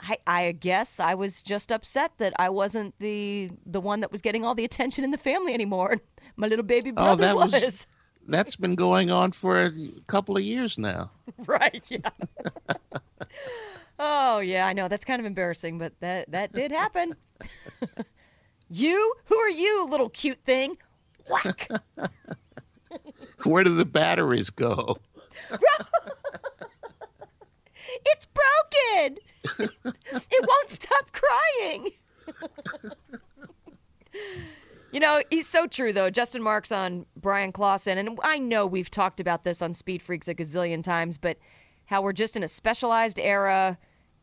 I, I guess I was just upset that I wasn't the the one that was getting all the attention in the family anymore. My little baby brother oh, that was. was. That's been going on for a couple of years now. right. Yeah. Oh yeah, I know that's kind of embarrassing, but that that did happen. you? Who are you, little cute thing? Whack. Where do the batteries go? it's broken. it won't stop crying. you know, he's so true, though. Justin Marks on Bryan Clauson. And I know we've talked about this on Speed Freaks a gazillion times, but how we're just in a specialized era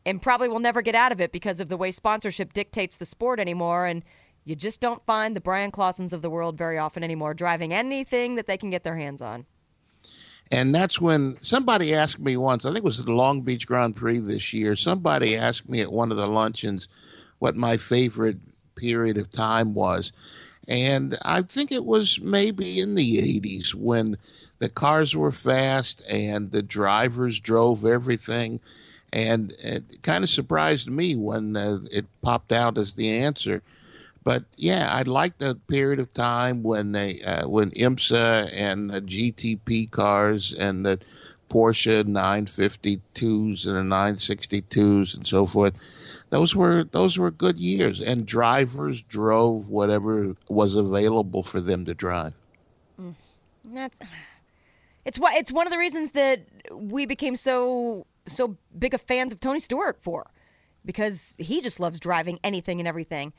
and probably will never get out of it because of the way sponsorship dictates the sport anymore, and you just don't find the Bryan Clausons of the world very often anymore driving anything that they can get their hands on. And that's when somebody asked me once, I think it was the Long Beach Grand Prix this year, somebody asked me at one of the luncheons what my favorite period of time was. And I think it was maybe in the 80s when the cars were fast and the drivers drove everything. And it kind of surprised me when uh, it popped out as the answer. But yeah, I like the period of time when they uh, when IMSA and the GTP cars and the Porsche 952s and the 962s and so forth. Those were those were good years, and drivers drove whatever was available for them to drive. Mm. That's it's it's one of the reasons that we became so so big of fans of Tony Stewart for, because he just loves driving anything and everything.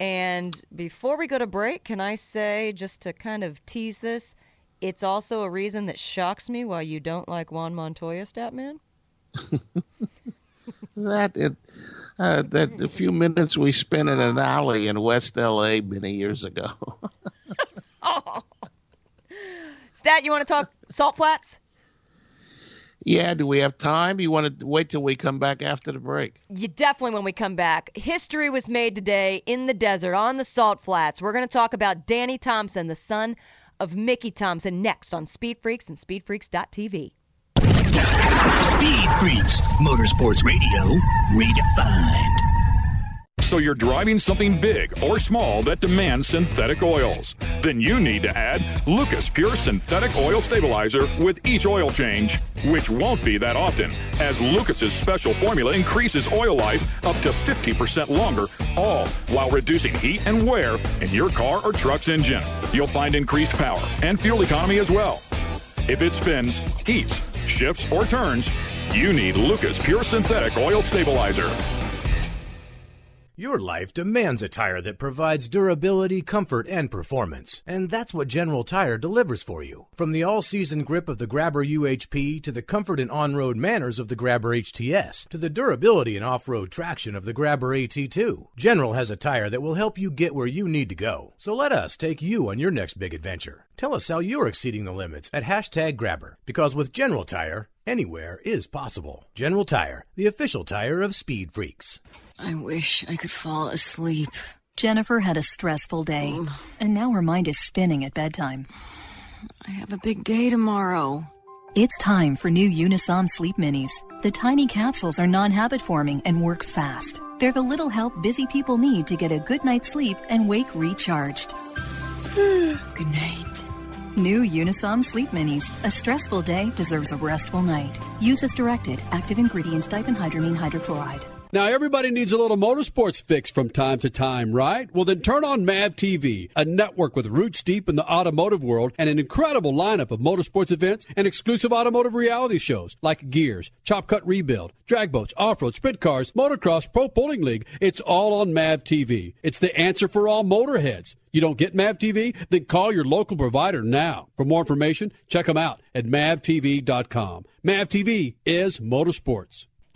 And before we go to break, can I say, just to kind of tease this, it's also a reason that shocks me why you don't like Juan Montoya, Statman? that it, uh, that a few minutes we spent in an alley in West L.A. many years ago. oh. Stat, you want to talk salt flats? Yeah, do we have time? You want to wait till we come back after the break? You definitely when we come back. History was made today in the desert on the salt flats. We're going to talk about Danny Thompson, the son of Mickey Thompson, next on Speed Freaks and SpeedFreaks.tv. Speed Freaks, Motorsports Radio, redefined. So you're driving something big or small that demands synthetic oils. Then you need to add Lucas Pure Synthetic Oil Stabilizer with each oil change, which won't be that often, as Lucas's special formula increases oil life up to 50% longer, all while reducing heat and wear in your car or truck's engine. You'll find increased power and fuel economy as well. If it spins, heats, shifts, or turns, you need Lucas Pure Synthetic Oil Stabilizer. Your life demands a tire that provides durability, comfort, and performance. And that's what General Tire delivers for you. From the all season grip of the Grabber UHP to the comfort and on road manners of the Grabber HTS to the durability and off road traction of the Grabber AT2, General has a tire that will help you get where you need to go. So let us take you on your next big adventure. Tell us how you're exceeding the limits at hashtag Grabber. Because with General Tire, anywhere is possible. General Tire, the official tire of Speed Freaks. I wish I could fall asleep. Jennifer had a stressful day, mm. and now her mind is spinning at bedtime. I have a big day tomorrow. It's time for new Unisom Sleep Minis. The tiny capsules are non habit forming and work fast. They're the little help busy people need to get a good night's sleep and wake recharged. good night. New Unisom Sleep Minis. A stressful day deserves a restful night. Use as directed. Active ingredient diphenhydramine hydrochloride. Now, everybody needs a little motorsports fix from time to time, right? Well, then turn on MAV TV, a network with roots deep in the automotive world and an incredible lineup of motorsports events and exclusive automotive reality shows like Gears, Chop Cut Rebuild, Drag Boats, Off Road, Sprint Cars, Motocross, Pro Pulling League. It's all on MAV TV. It's the answer for all motorheads. You don't get MAV TV? Then call your local provider now. For more information, check them out at mavtv.com. MAV TV is motorsports.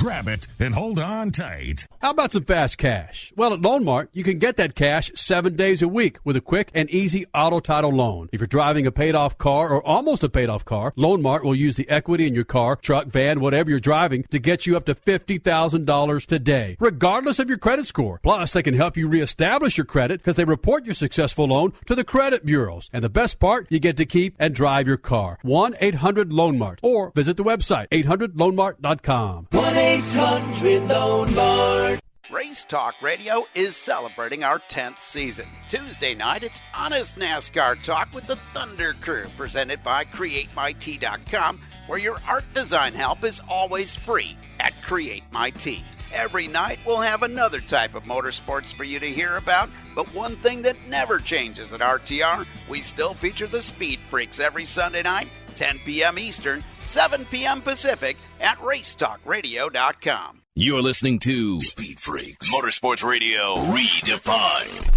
Grab it and hold on tight. How about some fast cash? Well, at Loan Mart, you can get that cash seven days a week with a quick and easy auto title loan. If you're driving a paid off car or almost a paid off car, Loan Mart will use the equity in your car, truck, van, whatever you're driving to get you up to $50,000 today, regardless of your credit score. Plus, they can help you reestablish your credit because they report your successful loan to the credit bureaus. And the best part, you get to keep and drive your car. 1 800 Loan Mart or visit the website 800loanmart.com. 1 800 Loan Mart. Race Talk Radio is celebrating our 10th season. Tuesday night, it's Honest NASCAR Talk with the Thunder Crew, presented by CreateMyT.com, where your art design help is always free at CreateMyT. Every night, we'll have another type of motorsports for you to hear about, but one thing that never changes at RTR, we still feature the Speed Freaks every Sunday night, 10 p.m. Eastern, 7 p.m. Pacific, at RaceTalkRadio.com. You're listening to Speed Freaks Motorsports Radio Redefined.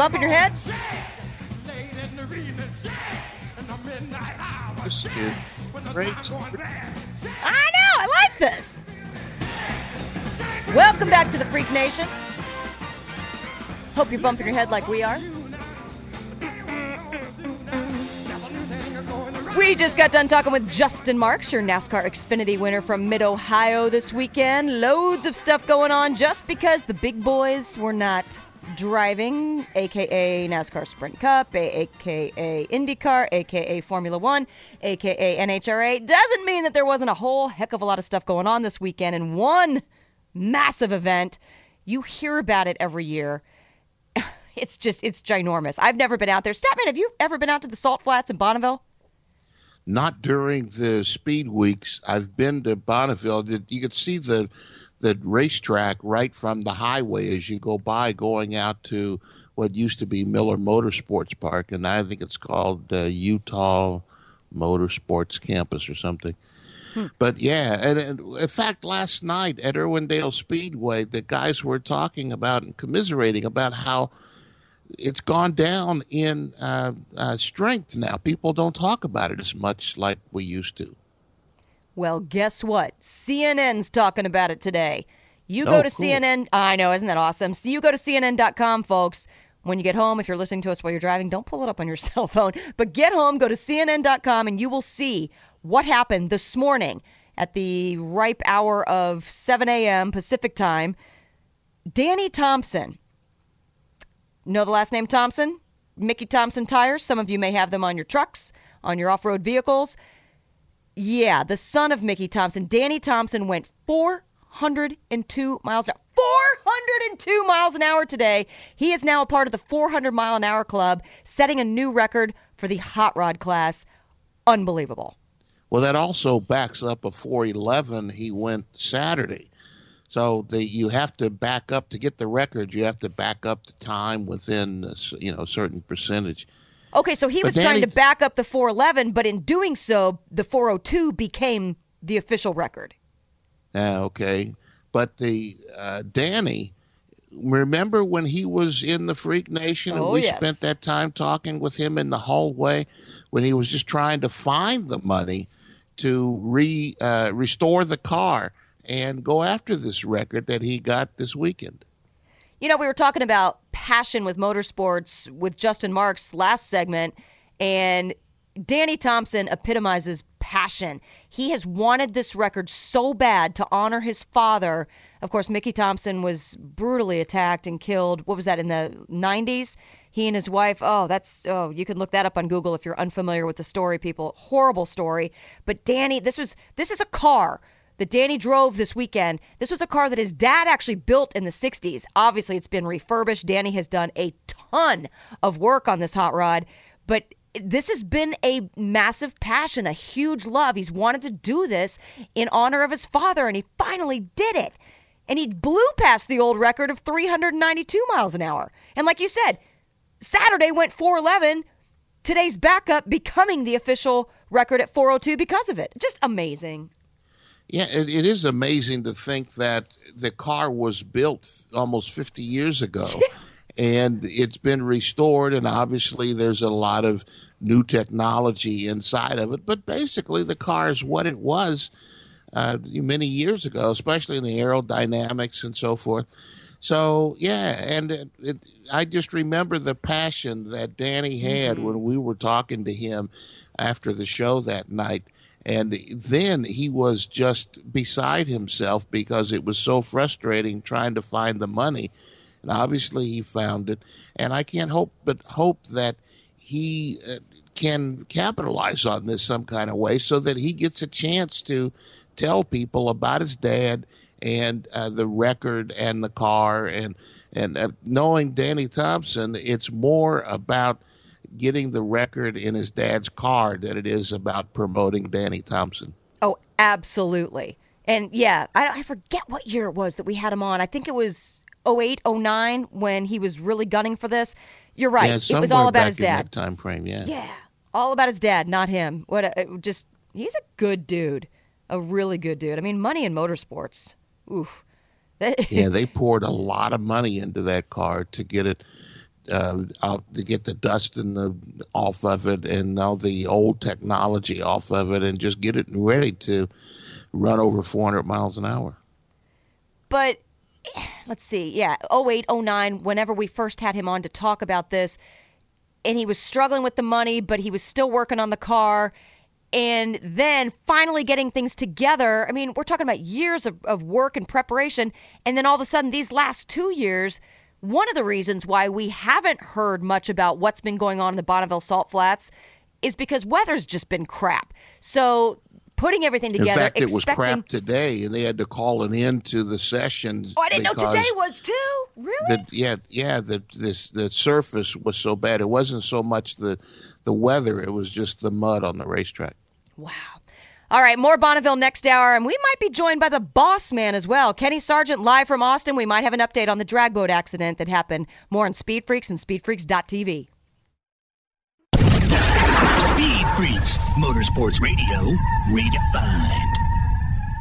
In the midnight hour. This is great. I know. I like this. Welcome back to the Freak Nation. Hope you're bumping your head like we are. We just got done talking with Justin Marks, your NASCAR Xfinity winner from Mid Ohio this weekend. Loads of stuff going on just because the big boys were not driving, aka NASCAR Sprint Cup, aka IndyCar, aka Formula One, aka NHRA. Doesn't mean that there wasn't a whole heck of a lot of stuff going on this weekend. in one massive event, you hear about it every year. It's just, it's ginormous. I've never been out there. Statman, have you ever been out to the Salt Flats in Bonneville? Not during the speed weeks. I've been to Bonneville. You could see the the racetrack right from the highway as you go by, going out to what used to be Miller Motorsports Park, and I think it's called uh, Utah Motorsports Campus or something. But yeah, and, and in fact, last night at Irwindale Speedway, the guys were talking about and commiserating about how it's gone down in uh, uh, strength now. People don't talk about it as much like we used to. Well, guess what? CNN's talking about it today. You go Oh, to cool. CNN. I know, isn't that awesome? So you go to CNN.com, folks. When you get home, if you're listening to us while you're driving, don't pull it up on your cell phone. But get home, go to CNN.com, and you will see what happened this morning at the ripe hour of 7 a.m. Pacific time. Danny Thompson. Know the last name Thompson? Mickey Thompson tires. Some of you may have them on your trucks, on your off road vehicles. Yeah, the son of Mickey Thompson, Danny Thompson, went 402 miles an hour. 402 miles an hour today. He is now a part of the 400 mile an hour club, setting a new record for the hot rod class. Unbelievable. Well, that also backs up a 411 he went Saturday. So the, you have to back up to get the record. You have to back up the time within uh, you know a certain percentage. Okay, so he But was trying to back up the 411, but in doing so, the 402 became the official record. Uh, okay, but the uh, Danny, remember when he was in the Freak Nation and Oh, we yes. spent that time talking with him in the hallway when he was just trying to find the money to re uh, restore the car and go after this record that he got this weekend. You know, we were talking about passion with motorsports with Justin Marks last segment, and Danny Thompson epitomizes passion. He has wanted this record so bad to honor his father. Of course, Mickey Thompson was brutally attacked and killed. What was that in the 90s? He and his wife. Oh, that's oh, you can look that up on Google if you're unfamiliar with the story, people. Horrible story. But Danny, this was this is a car that Danny drove this weekend. This was a car that his dad actually built in the 60s. Obviously, it's been refurbished. Danny has done a ton of work on this hot rod, but this has been a massive passion, a huge love. He's wanted to do this in honor of his father, and he finally did it. And he blew past the old record of 392 miles an hour. And like you said, Saturday went 411. Today's backup becoming the official record at 402 because of it. Just amazing. Yeah, it, it is amazing to think that the car was built almost 50 years ago and it's been restored, and obviously there's a lot of new technology inside of it. But basically, the car is what it was uh, many years ago, especially in the aerodynamics and so forth. So yeah, and it, it, I just remember the passion that Danny had when we were talking to him after the show that night, and then he was just beside himself because it was so frustrating trying to find the money, and obviously he found it, and I can't hope but hope that he uh, can capitalize on this some kind of way so that he gets a chance to tell people about his dad and uh, the record and the car. And and uh, knowing Danny Thompson, it's more about getting the record in his dad's car than it is about promoting Danny Thompson. Oh, absolutely. And yeah, I, I forget what year it was that we had him on. I think it was 08, 09 when he was really gunning for this. You're right. Yeah, it was all about his dad. time frame. Yeah. Yeah, all about his dad, not him. What a, just he's a good dude, a really good dude. I mean, money in motorsports. Oof. yeah, they poured a lot of money into that car to get it uh, out to get the dust and the off of it and all the old technology off of it and just get it ready to run over 400 miles an hour. But let's see, yeah, 08, 09, whenever we first had him on to talk about this, and he was struggling with the money, but he was still working on the car. And then finally getting things together. I mean, we're talking about years of, of work and preparation. And then all of a sudden, these last two years, one of the reasons why we haven't heard much about what's been going on in the Bonneville Salt Flats is because weather's just been crap. So putting everything together, in fact, it was crap today, and they had to call it into the session. Oh, I didn't know today was too. Really? The, yeah, yeah. The this the surface was so bad. It wasn't so much the the weather; it was just the mud on the racetrack. Wow. All right, more Bonneville next hour, and we might be joined by the boss man as well. Kenny Sargent live from Austin. We might have an update on the drag boat accident that happened. More on Speed Freaks and SpeedFreaks.tv. Speed Freaks, Motorsports Radio, redefined.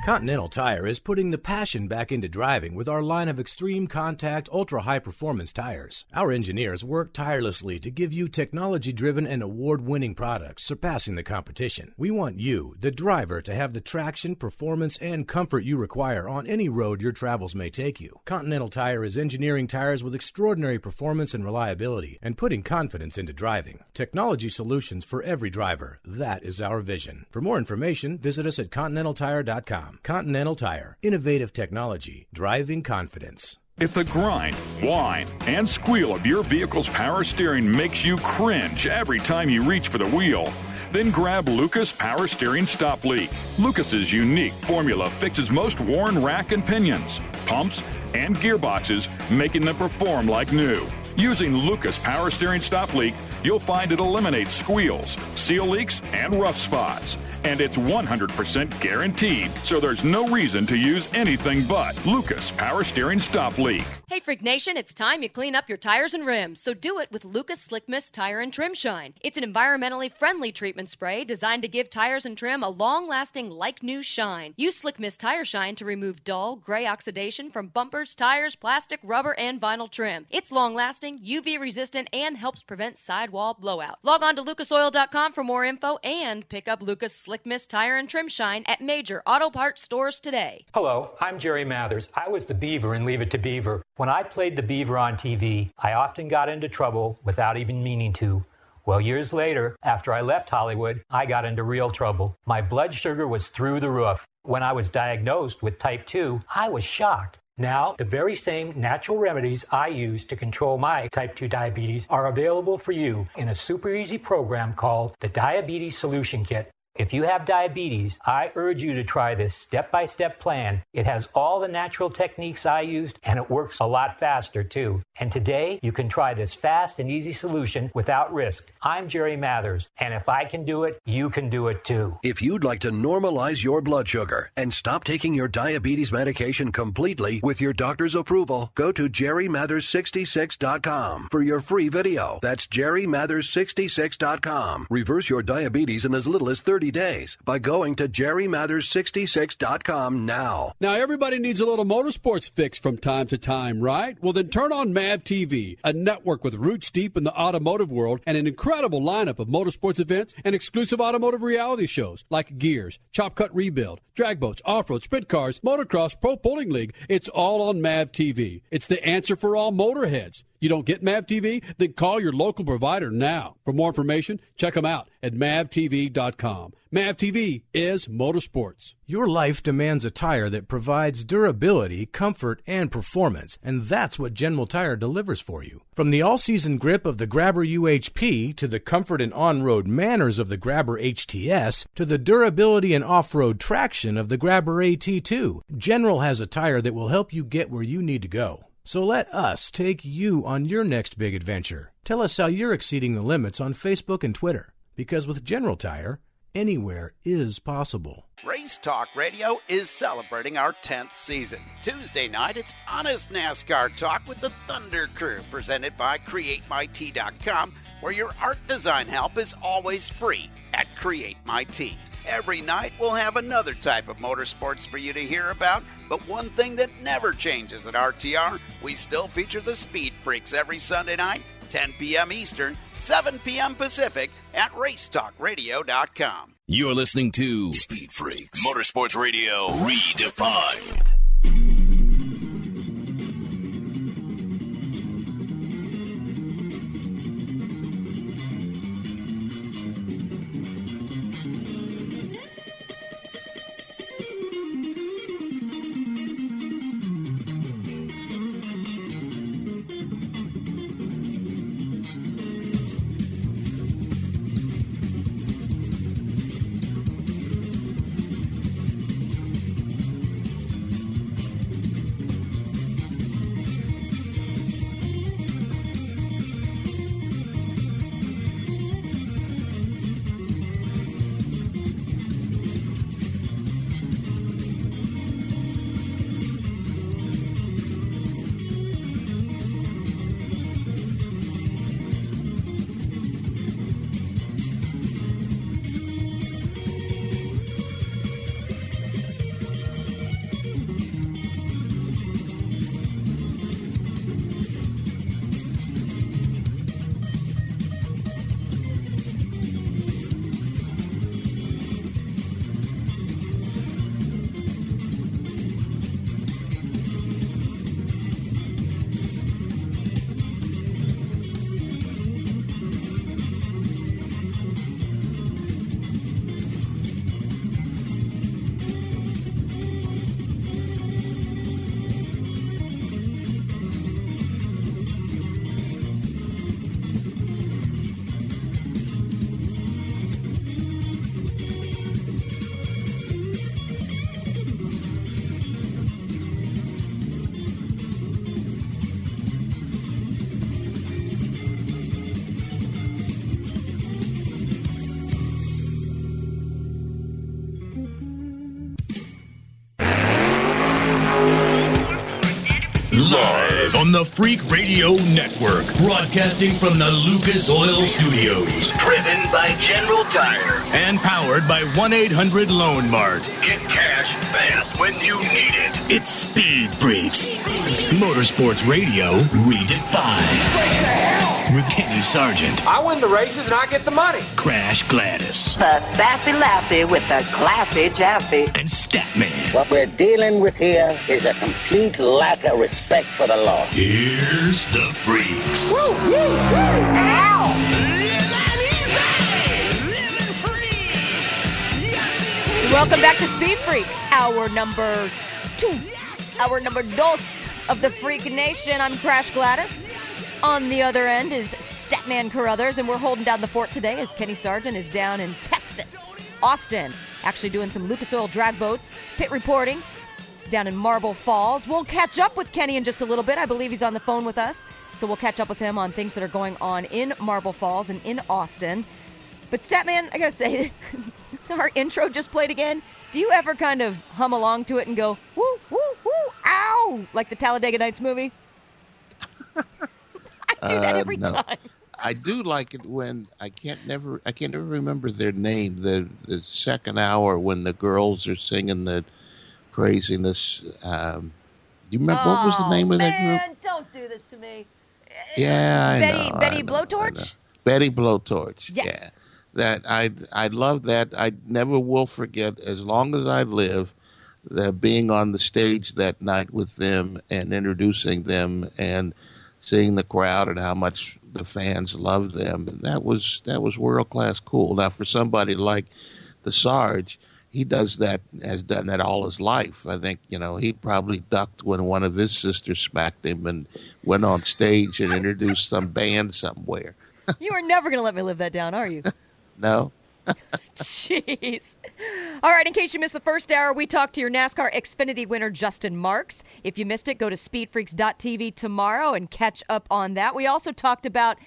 Continental Tire is putting the passion back into driving with our line of extreme contact, ultra high performance tires. Our engineers work tirelessly to give you technology driven and award winning products surpassing the competition. We want you, the driver, to have the traction, performance, and comfort you require on any road your travels may take you. Continental Tire is engineering tires with extraordinary performance and reliability and putting confidence into driving. Technology solutions for every driver. That is our vision. For more information, visit us at continentaltire.com. Continental Tire. Innovative technology. Driving confidence. If the grind, whine, and squeal of your vehicle's power steering makes you cringe every time you reach for the wheel, then grab Lucas Power Steering Stop Leak. Lucas's unique formula fixes most worn rack and pinions, pumps, and gearboxes, making them perform like new. Using Lucas Power Steering Stop Leak, you'll find it eliminates squeals, seal leaks, and rough spots. And it's 100% guaranteed, so there's no reason to use anything but Lucas Power Steering Stop Leak. Hey, Freak Nation, it's time you clean up your tires and rims, so do it with Lucas Slick Mist Tire and Trim Shine. It's an environmentally friendly treatment spray designed to give tires and trim a long lasting, like new shine. Use Slick Mist Tire Shine to remove dull, gray oxidation from bumpers, tires, plastic, rubber, and vinyl trim. It's long lasting, UV resistant, and helps prevent sidewall blowout. Log on to lucasoil.com for more info and pick up Lucas Slick Mist Tire and Trim Shine at major auto parts stores today. Hello, I'm Jerry Mathers. I was the Beaver in Leave It to Beaver. When I played the Beaver on TV, I often got into trouble without even meaning to. Well, years later, after I left Hollywood, I got into real trouble. My blood sugar was through the roof. When I was diagnosed with type 2, I was shocked. Now, the very same natural remedies I use to control my type 2 diabetes are available for you in a super easy program called the Diabetes Solution Kit. If you have diabetes, I urge you to try this step by step plan. It has all the natural techniques I used and it works a lot faster too. And today you can try this fast and easy solution without risk. I'm Jerry Mathers, and if I can do it, you can do it too. If you'd like to normalize your blood sugar and stop taking your diabetes medication completely with your doctor's approval, go to jerrymathers66.com for your free video. That's jerrymathers66.com. Reverse your diabetes in as little as 30 days by going to jerrymathers66.com now. Now, everybody needs a little motorsports fix from time to time, right? Well, then turn on MAV TV, a network with roots deep in the automotive world and an incredible lineup of motorsports events and exclusive automotive reality shows like Gears, Chop Cut Rebuild, drag boats, off road, sprint cars, motocross, pro pulling league. It's all on MAV TV. It's the answer for all motorheads. You don't get MAV TV? Then call your local provider now. For more information, check them out at mavtv.com. MAV TV is motorsports. Your life demands a tire that provides durability, comfort, and performance, and that's what General Tire delivers for you. From the all-season grip of the Grabber UHP to the comfort and on-road manners of the Grabber HTS to the durability and off-road traction of the Grabber AT2, General has a tire that will help you get where you need to go. So let us take you on your next big adventure. Tell us how you're exceeding the limits on Facebook and Twitter. Because with General Tire, anywhere is possible. Race Talk Radio is celebrating our 10th season. Tuesday night, it's Honest NASCAR Talk with the Thunder Crew, presented by CreateMyT.com, where your art design help is always free at Create My T. Every night, we'll have another type of motorsports for you to hear about, but one thing that never changes at RTR, we still feature the Speed Freaks every Sunday night, 10 p.m. Eastern, 7 p.m. Pacific at racetalkradio.com. You're listening to Speed Freaks Motorsports Radio Redefined. On the Freak Radio Network, broadcasting from the Lucas Oil Studios. Driven by General Tire. And powered by 1 800 Loan Mart. Get cash fast when you need it. It's Speed Freaks. Motorsports Radio redefined. With Kenny Sargent, I win the races and I get the money. Crash Gladys, The sassy lassie with the classy jassy. and Statman. What we're dealing with here is a complete lack of respect for the law. Here's the freaks. Welcome back to Speed Freaks, hour number two, hour number dos of the Freak Nation. I'm Crash Gladys. On the other end is Statman Carruthers, and we're holding down the fort today as Kenny Sargent is down in Texas, Austin, actually doing some Lucas Oil drag boats, pit reporting down in Marble Falls. We'll catch up with Kenny in just a little bit. I believe he's on the phone with us, so we'll catch up with him on things that are going on in Marble Falls and in Austin. But Statman, I gotta say, our intro just played again. Do you ever kind of hum along to it and go, woo, woo, woo, ow, like the Talladega Nights movie? I do that Uh, every no. time. I do like it when I can't never I can't never remember their name. The the second hour when the girls are singing the praising this. Um, do you remember what was the Oh, name of that man, group? don't do this to me. Yeah, I Betty, know, Betty I know, Blowtorch? Betty Blowtorch. Yes. Yeah. That I I love that. I never will forget as long as I live the being on the stage that night with them and introducing them and seeing the crowd and how much the fans love them. And that was that was world class cool. Now for somebody like the Sarge, he does that has done that all his life. I think, you know, he probably ducked when one of his sisters smacked him and went on stage and introduced some band somewhere. You are never going to let me live that down, are you? No? Jeez. All right, in case you missed the first hour, we talked to your NASCAR Xfinity winner, Justin Marks. If you missed it, go to speedfreaks.tv tomorrow and catch up on that. We also talked about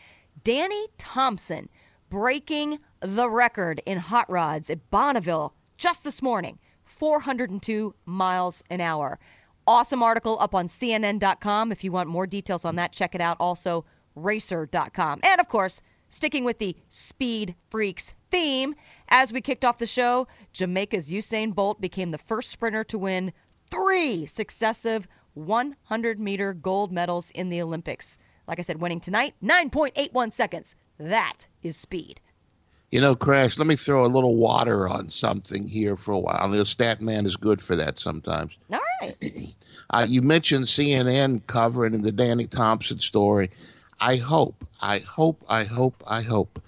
Danny Thompson breaking the record in hot rods at Bonneville just this morning 402 miles an hour. Awesome article up on CNN.com. If you want more details on that, check it out. Also, racer.com. And of course, sticking with the Speed Freaks theme, as we kicked off the show, Jamaica's Usain Bolt became the first sprinter to win three successive 100 meter gold medals in the Olympics. Like I said, winning tonight, 9.81 seconds. That is speed. You know, Crash, let me throw a little water on something here for a while. The stat man is good for that sometimes. All right. Uh, you mentioned CNN covering the Danny Thompson story. I hope, I hope, I hope, I hope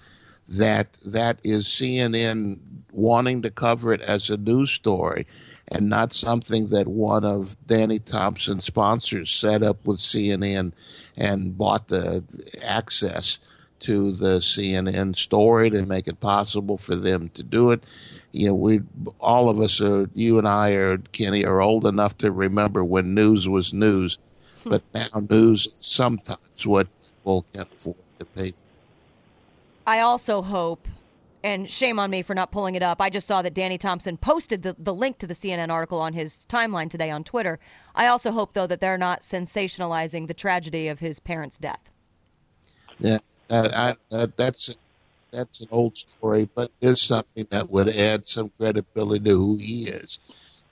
that that is CNN wanting to cover it as a news story and not something that one of Danny Thompson's sponsors set up with CNN and bought the access to the CNN story to make it possible for them to do it. You know, we all of us are you and I are Kenny are old enough to remember when news was news, hmm. but now news is sometimes what people can't afford to pay. For. I also hope, and shame on me for not pulling it up. I just saw that Danny Thompson posted the, the link to the CNN article on his timeline today on Twitter. I also hope, though, that they're not sensationalizing the tragedy of his parents' death. Yeah, uh, I, uh, that's that's an old story, but it's something that would add some credibility to who he is.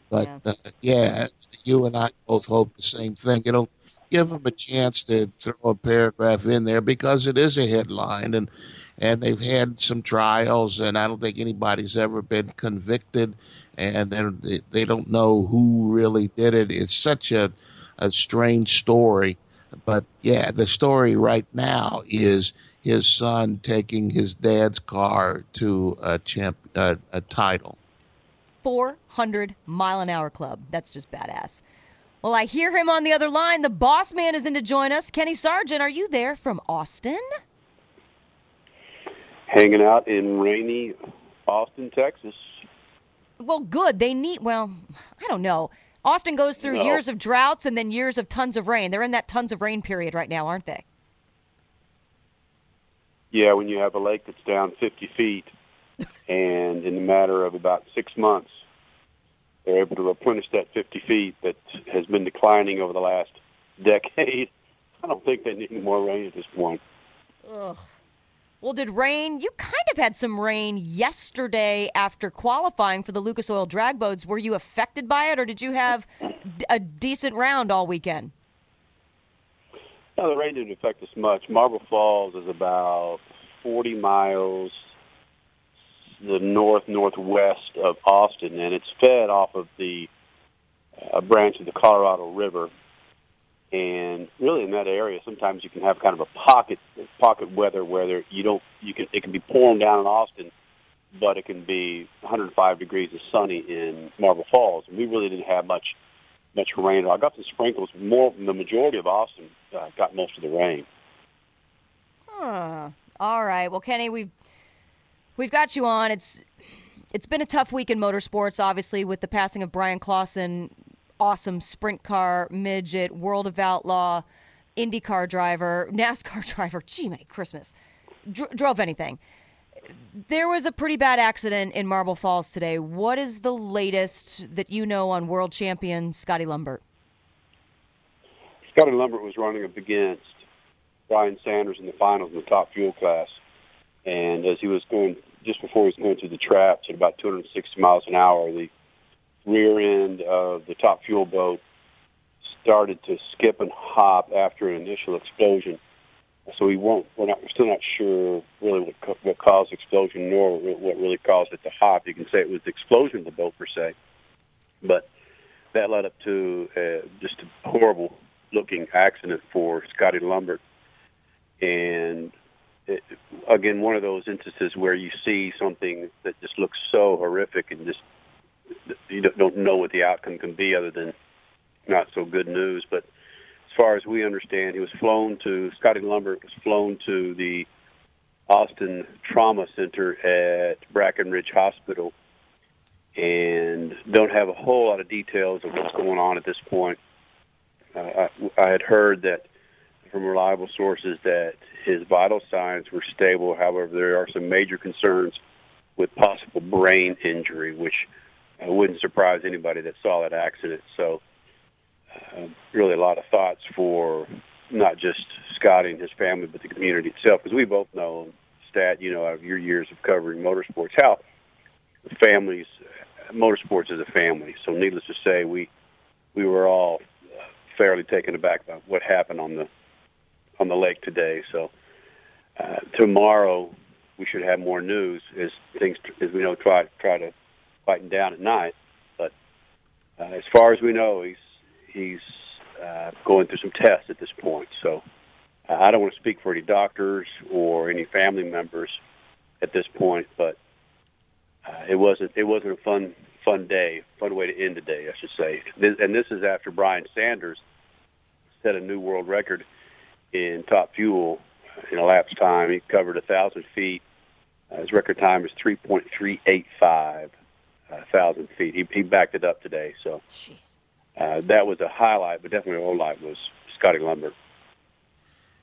But yeah. Uh, yeah, you and I both hope the same thing. It'll give him a chance to throw a paragraph in there because it is a headline, and and they've had some trials, and I don't think anybody's ever been convicted, and they they don't know who really did it. It's such a a strange story. But yeah, the story right now is his son taking his dad's car to a champ a title. 400 mile an hour club. That's just badass. Well, I hear him on the other line. The boss man is in to join us. Kenny Sargent, are you there from Austin? Hanging out in rainy Austin, Texas. Well, good. They need, well, I don't know. Austin goes through No. years of droughts and then years of tons of rain. They're in that tons of rain period right now, aren't they? Yeah, when you have a lake that's down 50 feet, and in a matter of about six months, they're able to replenish that 50 feet that has been declining over the last decade. I don't think they need any more rain at this point. Ugh. Well, did rain? You kind of had some rain yesterday after qualifying for the Lucas Oil drag boats. Were you affected by it, or did you have a decent round all weekend? No, the rain didn't affect us much. Marble Falls is about 40 miles the north northwest of Austin, and it's fed off of the uh, branch of the Colorado River. And really, in that area, sometimes you can have kind of a pocket pocket weather where you don't you can it can be pouring down in Austin, but it can be 105 degrees and sunny in Marble Falls. And we really didn't have much much rain. I got some sprinkles. More the majority of Austin uh, got most of the rain. Huh. All right. Well, Kenny, we've we've got you on. It's it's been a tough week in motorsports, obviously, with the passing of Bryan Clauson, awesome sprint car midget, World of Outlaw, IndyCar driver, NASCAR driver. Gee, Merry Christmas. Dr- drove anything. There was a pretty bad accident in Marble Falls today. What is the latest that you know on world champion Scotty Lumbert? Scotty Lumbert was running up against Brian Sanders in the finals in the top fuel class, and as he was going just before he was going through the traps at about 260 miles an hour, the rear end of the top fuel boat started to skip and hop after an initial explosion. So we won't. We're not. We're still not sure really what what caused the explosion, nor what really caused it to hop. You can say it was the explosion of the boat per se, but that led up to uh, just a horrible looking accident for Scotty Lumbert. And it, again, one of those instances where you see something that just looks so horrific and just you don't- know what the outcome can be other than not so good news. But as far as we understand, he was flown to Scotty Lumbert was flown to the Austin Trauma Center at Brackenridge Hospital, and don't have a whole lot of details of what's going on at this point. Uh, I, I had heard that from reliable sources that his vital signs were stable. However, there are some major concerns with possible brain injury, which uh, wouldn't surprise anybody that saw that accident. So, uh, really, a lot of thoughts for not just Scotty and his family, but the community itself, because we both know, Stat, you know, out of your years of covering motorsports, how families, motorsports is a family. So, needless to say, we we were all fairly taken aback by what happened on the on the lake today. So, uh, tomorrow we should have more news as things, as we know, try try to quieten down at night. But uh, as far as we know, he's he's uh, going through some tests at this point. So uh, I don't want to speak for any doctors or any family members at this point, but uh, it wasn't it wasn't a fun fun day, fun way to end the day, I should say. This, and this is after Brian Sanders set a new world record in top fuel in elapsed time. He covered a thousand feet. Uh, his record time is 3.385 uh, thousand feet. He, he backed it up today, so uh, that was a highlight, but definitely a highlight was Scotty Lumbert.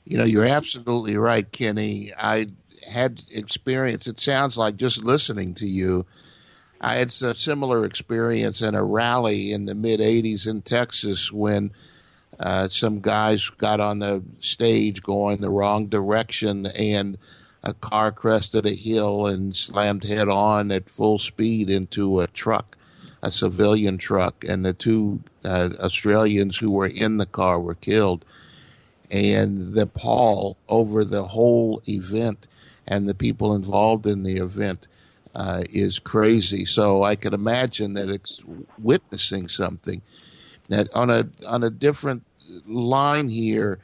You know, you're absolutely right, Kenny. I had experience. It sounds like just listening to you. I had a similar experience in a rally in the mid 80s in Texas when uh, some guys got on the stage going the wrong direction and a car crested a hill and slammed head on at full speed into a truck, a civilian truck, and the two uh, Australians who were in the car were killed. And the pall over the whole event and the people involved in the event uh, is crazy. So I can imagine that it's witnessing something that on a on a different line here.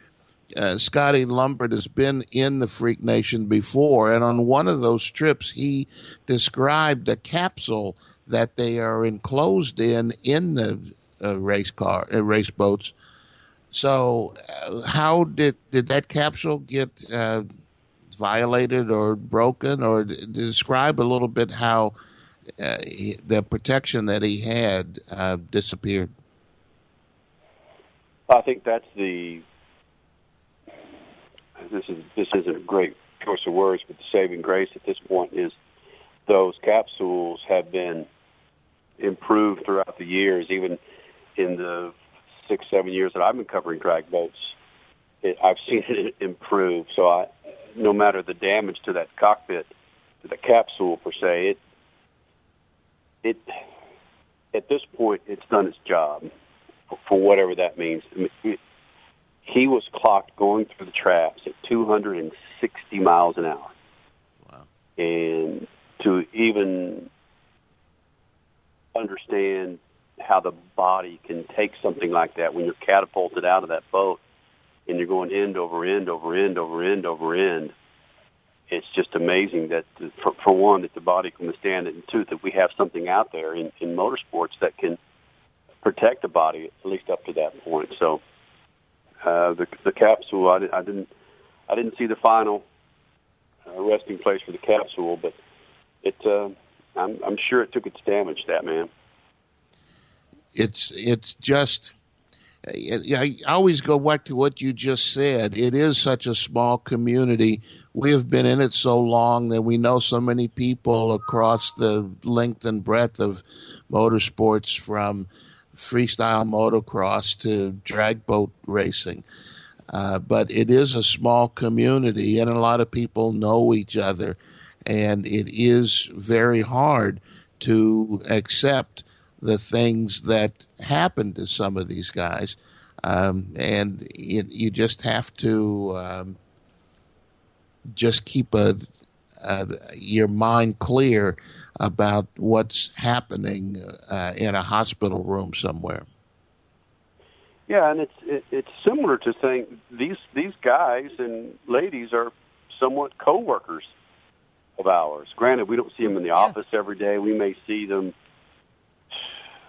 Uh, Scotty Lumbert has been in the Freak Nation before, and on one of those trips, he described a capsule that they are enclosed in in the uh, race car uh, race boats. So, uh, how did did that capsule get uh, violated or broken, or d- describe a little bit how uh, he, the protection that he had disappeared? I think that's the. This is this isn't a great choice of words, but the saving grace at this point is those capsules have been improved throughout the years. Even in the six, seven years that I've been covering drag boats, it, I've seen it improve. So I, no matter the damage to that cockpit, to the capsule per se, it it at this point it's done its job for whatever that means. I mean, it, he was clocked going through the traps at 260 miles an hour. Wow. And to even understand how the body can take something like that when you're catapulted out of that boat and you're going end over end over end over end over end. It's just amazing that, for, for one, that the body can withstand it, and two, that we have something out there in, in motorsports that can protect the body at least up to that point. So, uh, the the capsule, I, I didn't, I didn't see the final uh, resting place for the capsule, but it, uh, I'm, I'm sure it took its damage. That man. It's it's just. I always go back to what you just said. It is such a small community. We have been in it so long that we know so many people across the length and breadth of motorsports from freestyle motocross to drag boat racing. Uh, but it is a small community, and a lot of people know each other, and it is very hard to accept the things that happen to some of these guys, um, and it, you just have to um, just keep a, a, your mind clear about what's happening uh, in a hospital room somewhere. Yeah, and it's it, it's similar to saying these these guys and ladies are somewhat coworkers of ours. Granted, we don't see them in the yeah. office every day. We may see them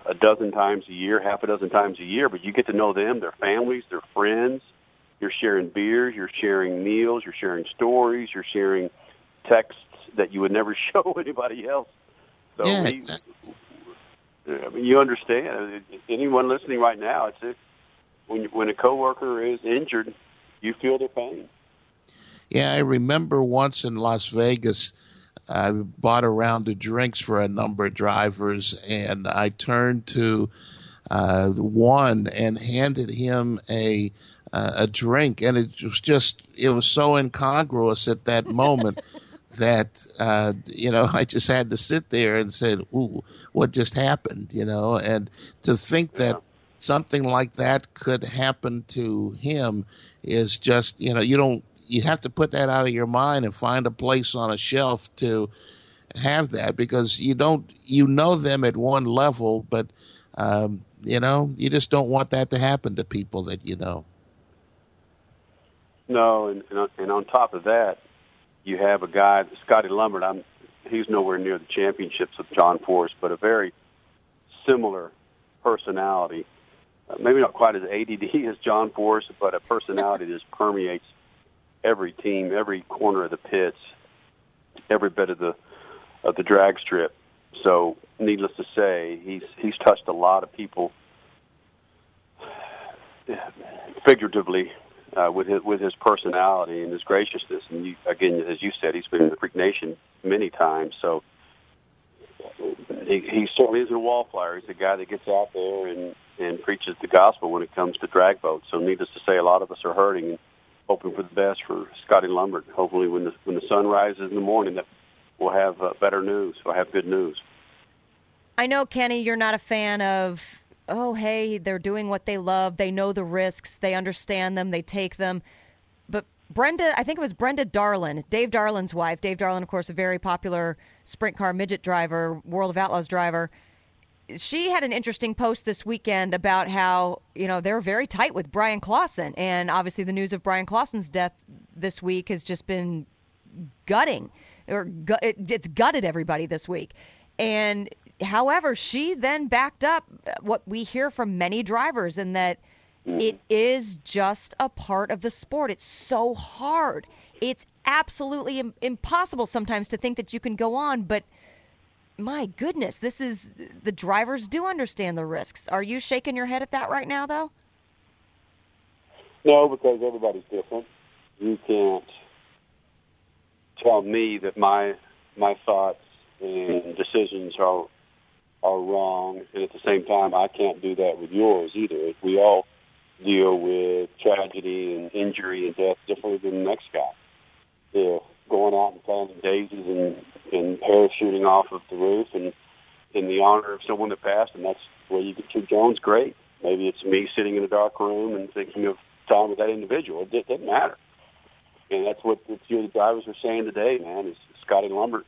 a dozen times a year, half a dozen times a year, but you get to know them, their families, their friends. You're sharing beers, you're sharing meals, you're sharing stories, you're sharing texts that you would never show anybody else. So yeah. we, I mean, you understand. Anyone listening right now, it's if when when a coworker is injured, you feel their pain. Yeah, I remember once in Las Vegas, I bought a round of drinks for a number of drivers, and I turned to uh, one and handed him a uh, a drink, and it was just it was so incongruous at that moment that uh, you know I just had to sit there and said, "Ooh, what just happened?" You know, and to think that something like that could happen to him is just you know you don't you have to put that out of your mind and find a place on a shelf to have that because you don't you know them at one level, but um, you know you just don't want that to happen to people that you know. No, and and on top of that, you have a guy, Scotty Lumbert. I'm he's nowhere near the championships of John Force, but a very similar personality. Uh, maybe not quite as ADD as John Force, but a personality that permeates every team, every corner of the pits, every bit of the of the drag strip. So, needless to say, he's he's touched a lot of people figuratively uh, with his with his personality and his graciousness. And you, again, as you said, he's been in the Freak Nation many times. So he, he certainly is a wallflower. He's a guy that gets out there and and preaches the gospel when it comes to drag boats. So, needless to say, a lot of us are hurting and hoping for the best for Scotty Lumbert. Hopefully, when the when the sun rises in the morning, that we'll have uh, better news. We'll have good news. I know, Kenny, you're not a fan of oh, hey, they're doing what they love. They know the risks. They understand them. They take them. But Brenda, I think it was Brenda Darland, Dave Darland's wife. Dave Darland, of course, a very popular sprint car midget driver, World of Outlaws driver. She had an interesting post this weekend about how, you know, they're very tight with Bryan Clauson. And obviously, the news of Bryan Clauson's death this week has just been gutting, or gu- it, it's gutted everybody this week. And however, she then backed up uh, what we hear from many drivers in that mm. it is just a part of the sport. It's so hard. It's absolutely Im- impossible sometimes to think that you can go on, but my goodness, this is the drivers do understand the risks. Are you shaking your head at that right now, though? No, because everybody's different. You can't tell me that my my thoughts and decisions are are wrong, and at the same time, I can't do that with yours either. We all deal with tragedy and injury and death differently than the next guy. Yeah, going out and playing daisies and and parachuting off of the roof and in the honor of someone that passed, and that's where you get your Jones. Great. Maybe it's me sitting in a dark room and thinking of time with that individual. It, doesn't matter. And that's what the few of the drivers were saying today, man. Is Scotty Lumbert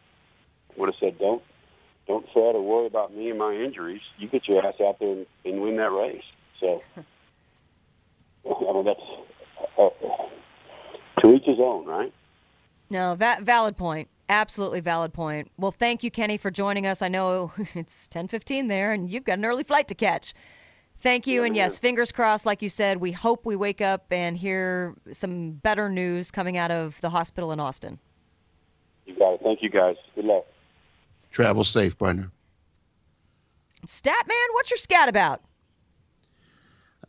would have said, "Don't, don't fret or worry about me and my injuries. You get your ass out there and, and win that race." So, I mean, that's uh, to each his own, right? No, that valid point. Absolutely valid point. Well, thank you, Kenny, for joining us. I know it's 10:15 there, and you've got an early flight to catch. Thank you, and yes, fingers crossed. Like you said, we hope we wake up and hear some better news coming out of the hospital in Austin. You got it. Thank you, guys. Good luck. Travel safe, partner. Statman, what's your scat about?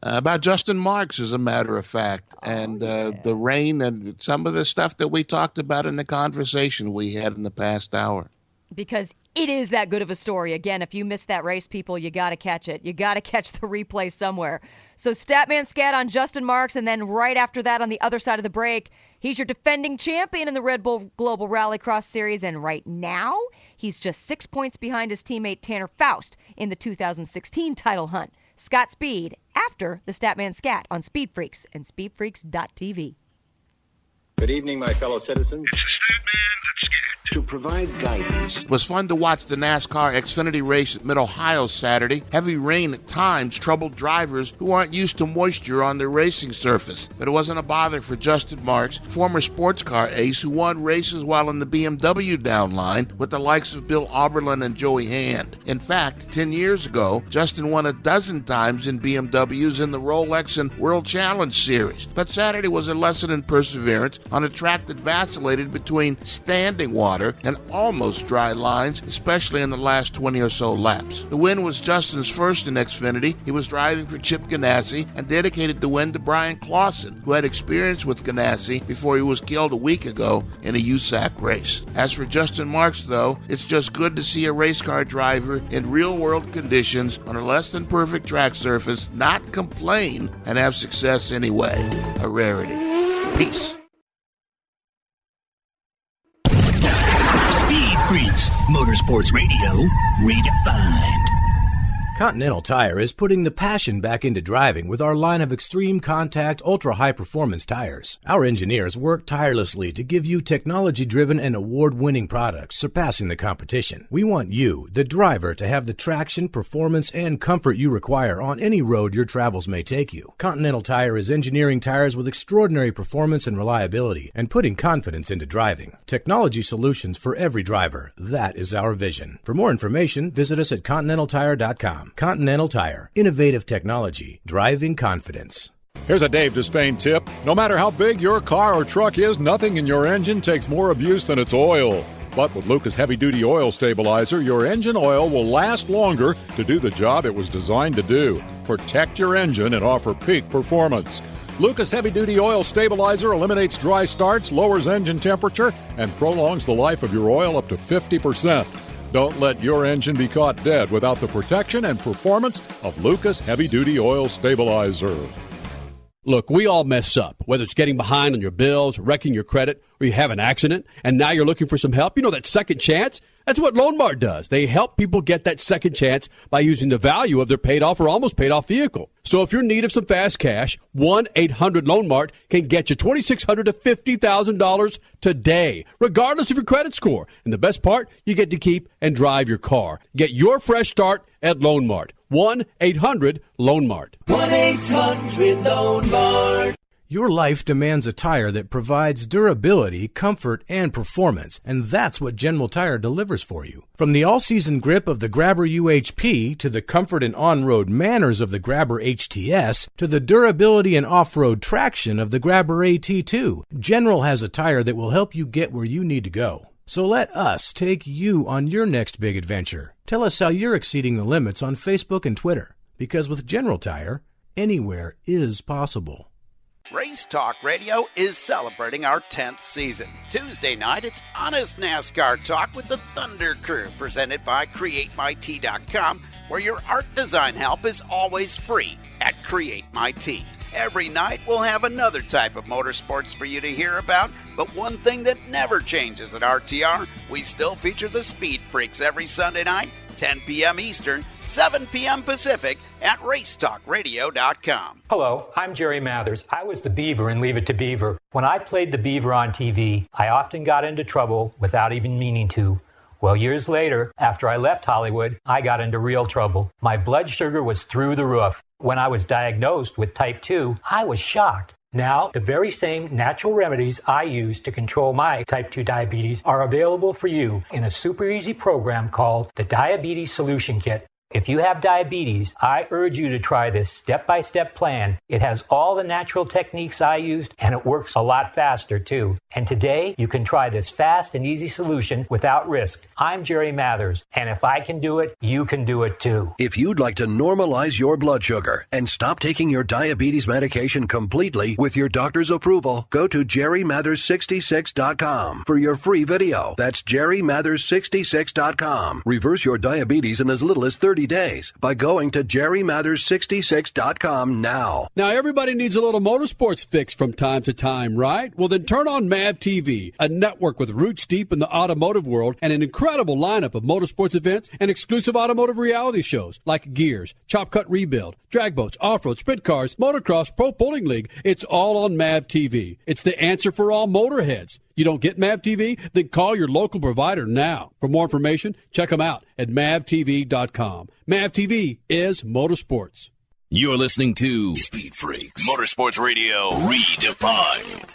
Uh, about Justin Marks, as a matter of fact, and uh, the rain and some of the stuff that we talked about in the conversation we had in the past hour. Because it is that good of a story. Again, if you missed that race, people, you got to catch it. You got to catch the replay somewhere. So, Statman Scat on Justin Marks, and then right after that, on the other side of the break, he's your defending champion in the Red Bull Global Rallycross Series, and right now, he's just six points behind his teammate Tanner Foust in the 2016 title hunt. Scott Speed after the Statman Scat on Speed Freaks and SpeedFreaks.tv. Good evening, my fellow citizens. To provide guidance. It was fun to watch the NASCAR Xfinity race at Mid Ohio Saturday. Heavy rain at times troubled drivers who aren't used to moisture on their racing surface. But it wasn't a bother for Justin Marks, former sports car ace who won races while in the BMW downline with the likes of Bill Auberlen and Joey Hand. In fact, 10 years ago, Justin won a dozen times in BMWs in the Rolex and World Challenge Series. But Saturday was a lesson in perseverance on a track that vacillated between standing water and almost dry lines, especially in the last 20 or so laps. The win was Justin's first in Xfinity. He was driving for Chip Ganassi and dedicated the win to Bryan Clauson, who had experience with Ganassi before he was killed a week ago in a USAC race. As for Justin Marks, though, it's just good to see a race car driver in real world conditions on a less than perfect track surface not complain and have success anyway. A rarity. Peace. Motorsports Radio, redefined. Continental Tire is putting the passion back into driving with our line of extreme contact, ultra high performance tires. Our engineers work tirelessly to give you technology driven and award winning products surpassing the competition. We want you, the driver, to have the traction, performance, and comfort you require on any road your travels may take you. Continental Tire is engineering tires with extraordinary performance and reliability and putting confidence into driving. Technology solutions for every driver. That is our vision. For more information, visit us at continentaltire.com. Continental Tire. Innovative technology. Driving confidence. Here's a Dave Despain tip. No matter how big your car or truck is, nothing in your engine takes more abuse than its oil. But with Lucas Heavy Duty Oil Stabilizer, your engine oil will last longer to do the job it was designed to do protect your engine and offer peak performance. Lucas Heavy Duty Oil Stabilizer eliminates dry starts, lowers engine temperature, and prolongs the life of your oil up to 50%. Don't let your engine be caught dead without the protection and performance of Lucas Heavy Duty Oil Stabilizer. Look, we all mess up, whether it's getting behind on your bills, wrecking your credit, or you have an accident, and now you're looking for some help. You know that second chance? That's what Loan Mart does. They help people get that second chance by using the value of their paid off or almost paid off vehicle. So if you're in need of some fast cash, 1 800 Loan Mart can get you $2,600 to $50,000 today, regardless of your credit score. And the best part, you get to keep and drive your car. Get your fresh start at Loan Mart. 1 800 Loan Mart. 1 800 Loan Mart. Your life demands a tire that provides durability, comfort, and performance, and that's what General Tire delivers for you. From the all-season grip of the Grabber UHP to the comfort and on-road manners of the Grabber HTS to the durability and off-road traction of the Grabber AT2, General has a tire that will help you get where you need to go. So let us take you on your next big adventure. Tell us how you're exceeding the limits on Facebook and Twitter, because with General Tire, anywhere is possible. Race Talk Radio is celebrating our 10th season. Tuesday night, it's Honest NASCAR Talk with the Thunder Crew, presented by CreateMyT.com, where your art design help is always free at CreateMyT. Every night, we'll have another type of motorsports for you to hear about, but one thing that never changes at RTR, we still feature the Speed Freaks every Sunday night, 10 p.m. Eastern, 7 p.m. Pacific at racetalkradio.com. Hello, I'm Jerry Mathers. I was the Beaver in Leave It to Beaver. When I played the Beaver on TV, I often got into trouble without even meaning to. Well, years later, after I left Hollywood, I got into real trouble. My blood sugar was through the roof. When I was diagnosed with type 2, I was shocked. Now, the very same natural remedies I use to control my type 2 diabetes are available for you in a super easy program called the Diabetes Solution Kit. If you have diabetes, I urge you to try this step by step plan. It has all the natural techniques I used and it works a lot faster too. And today you can try this fast and easy solution without risk. I'm Jerry Mathers, and if I can do it, you can do it too. If you'd like to normalize your blood sugar and stop taking your diabetes medication completely with your doctor's approval, go to jerrymathers66.com for your free video. That's jerrymathers66.com. Reverse your diabetes in as little as 30 days by going to jerrymathers66.com now. Now, everybody needs a little motorsports fix from time to time, right? Well, then turn on MAV TV, a network with roots deep in the automotive world and an incredible lineup of motorsports events and exclusive automotive reality shows like Gears, Chop Cut Rebuild, Drag Boats, Off Road, Sprint Cars, Motocross, Pro Bowling League. It's all on MAV TV. It's the answer for all motorheads. You don't get MAV TV? Then call your local provider now. For more information, check them out at mavtv.com. MAV TV is motorsports. You're listening to Speed Freaks Motorsports Radio Redefined.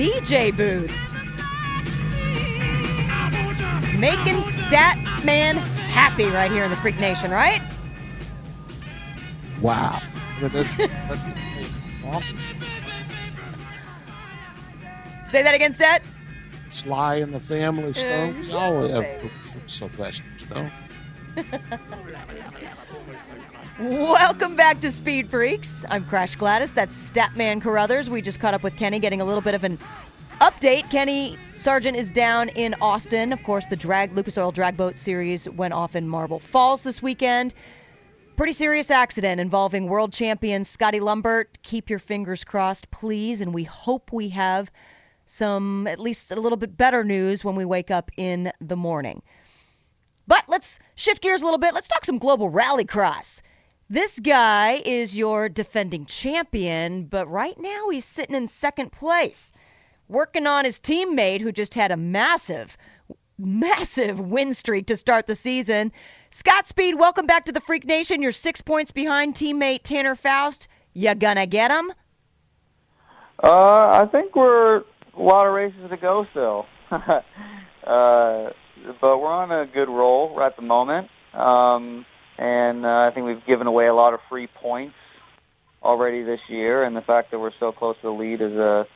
DJ booth. Making Stat Man happy right here in the Freak Nation, right? Wow. Say that again, Stat. Sly and the Family Stone. Uh, We all have sure. Sylvester Stone. Welcome back to Speed Freaks. I'm Crash Gladys. That's Statman Carruthers. We just caught up with Kenny, getting a little bit of an update. Kenny Sargent is down in Austin. Of course, the drag Lucas Oil Drag Boat Series went off in Marble Falls this weekend. Pretty serious accident involving world champion Scotty Lumbert. Keep your fingers crossed, please, and we hope we have some at least a little bit better news when we wake up in the morning. But let's shift gears a little bit. Let's talk some global rallycross. This guy is your defending champion, but right now he's sitting in second place, working on his teammate who just had a massive, massive win streak to start the season. Scott Speed, welcome back to the Freak Nation. You're six points behind teammate Tanner Foust. You gonna get him? Uh, I think we're a lot of races to go still. uh, but we're on a good roll right at the moment. Um, and uh, I think we've given away a lot of free points already this year, and the fact that we're so close to the lead is a,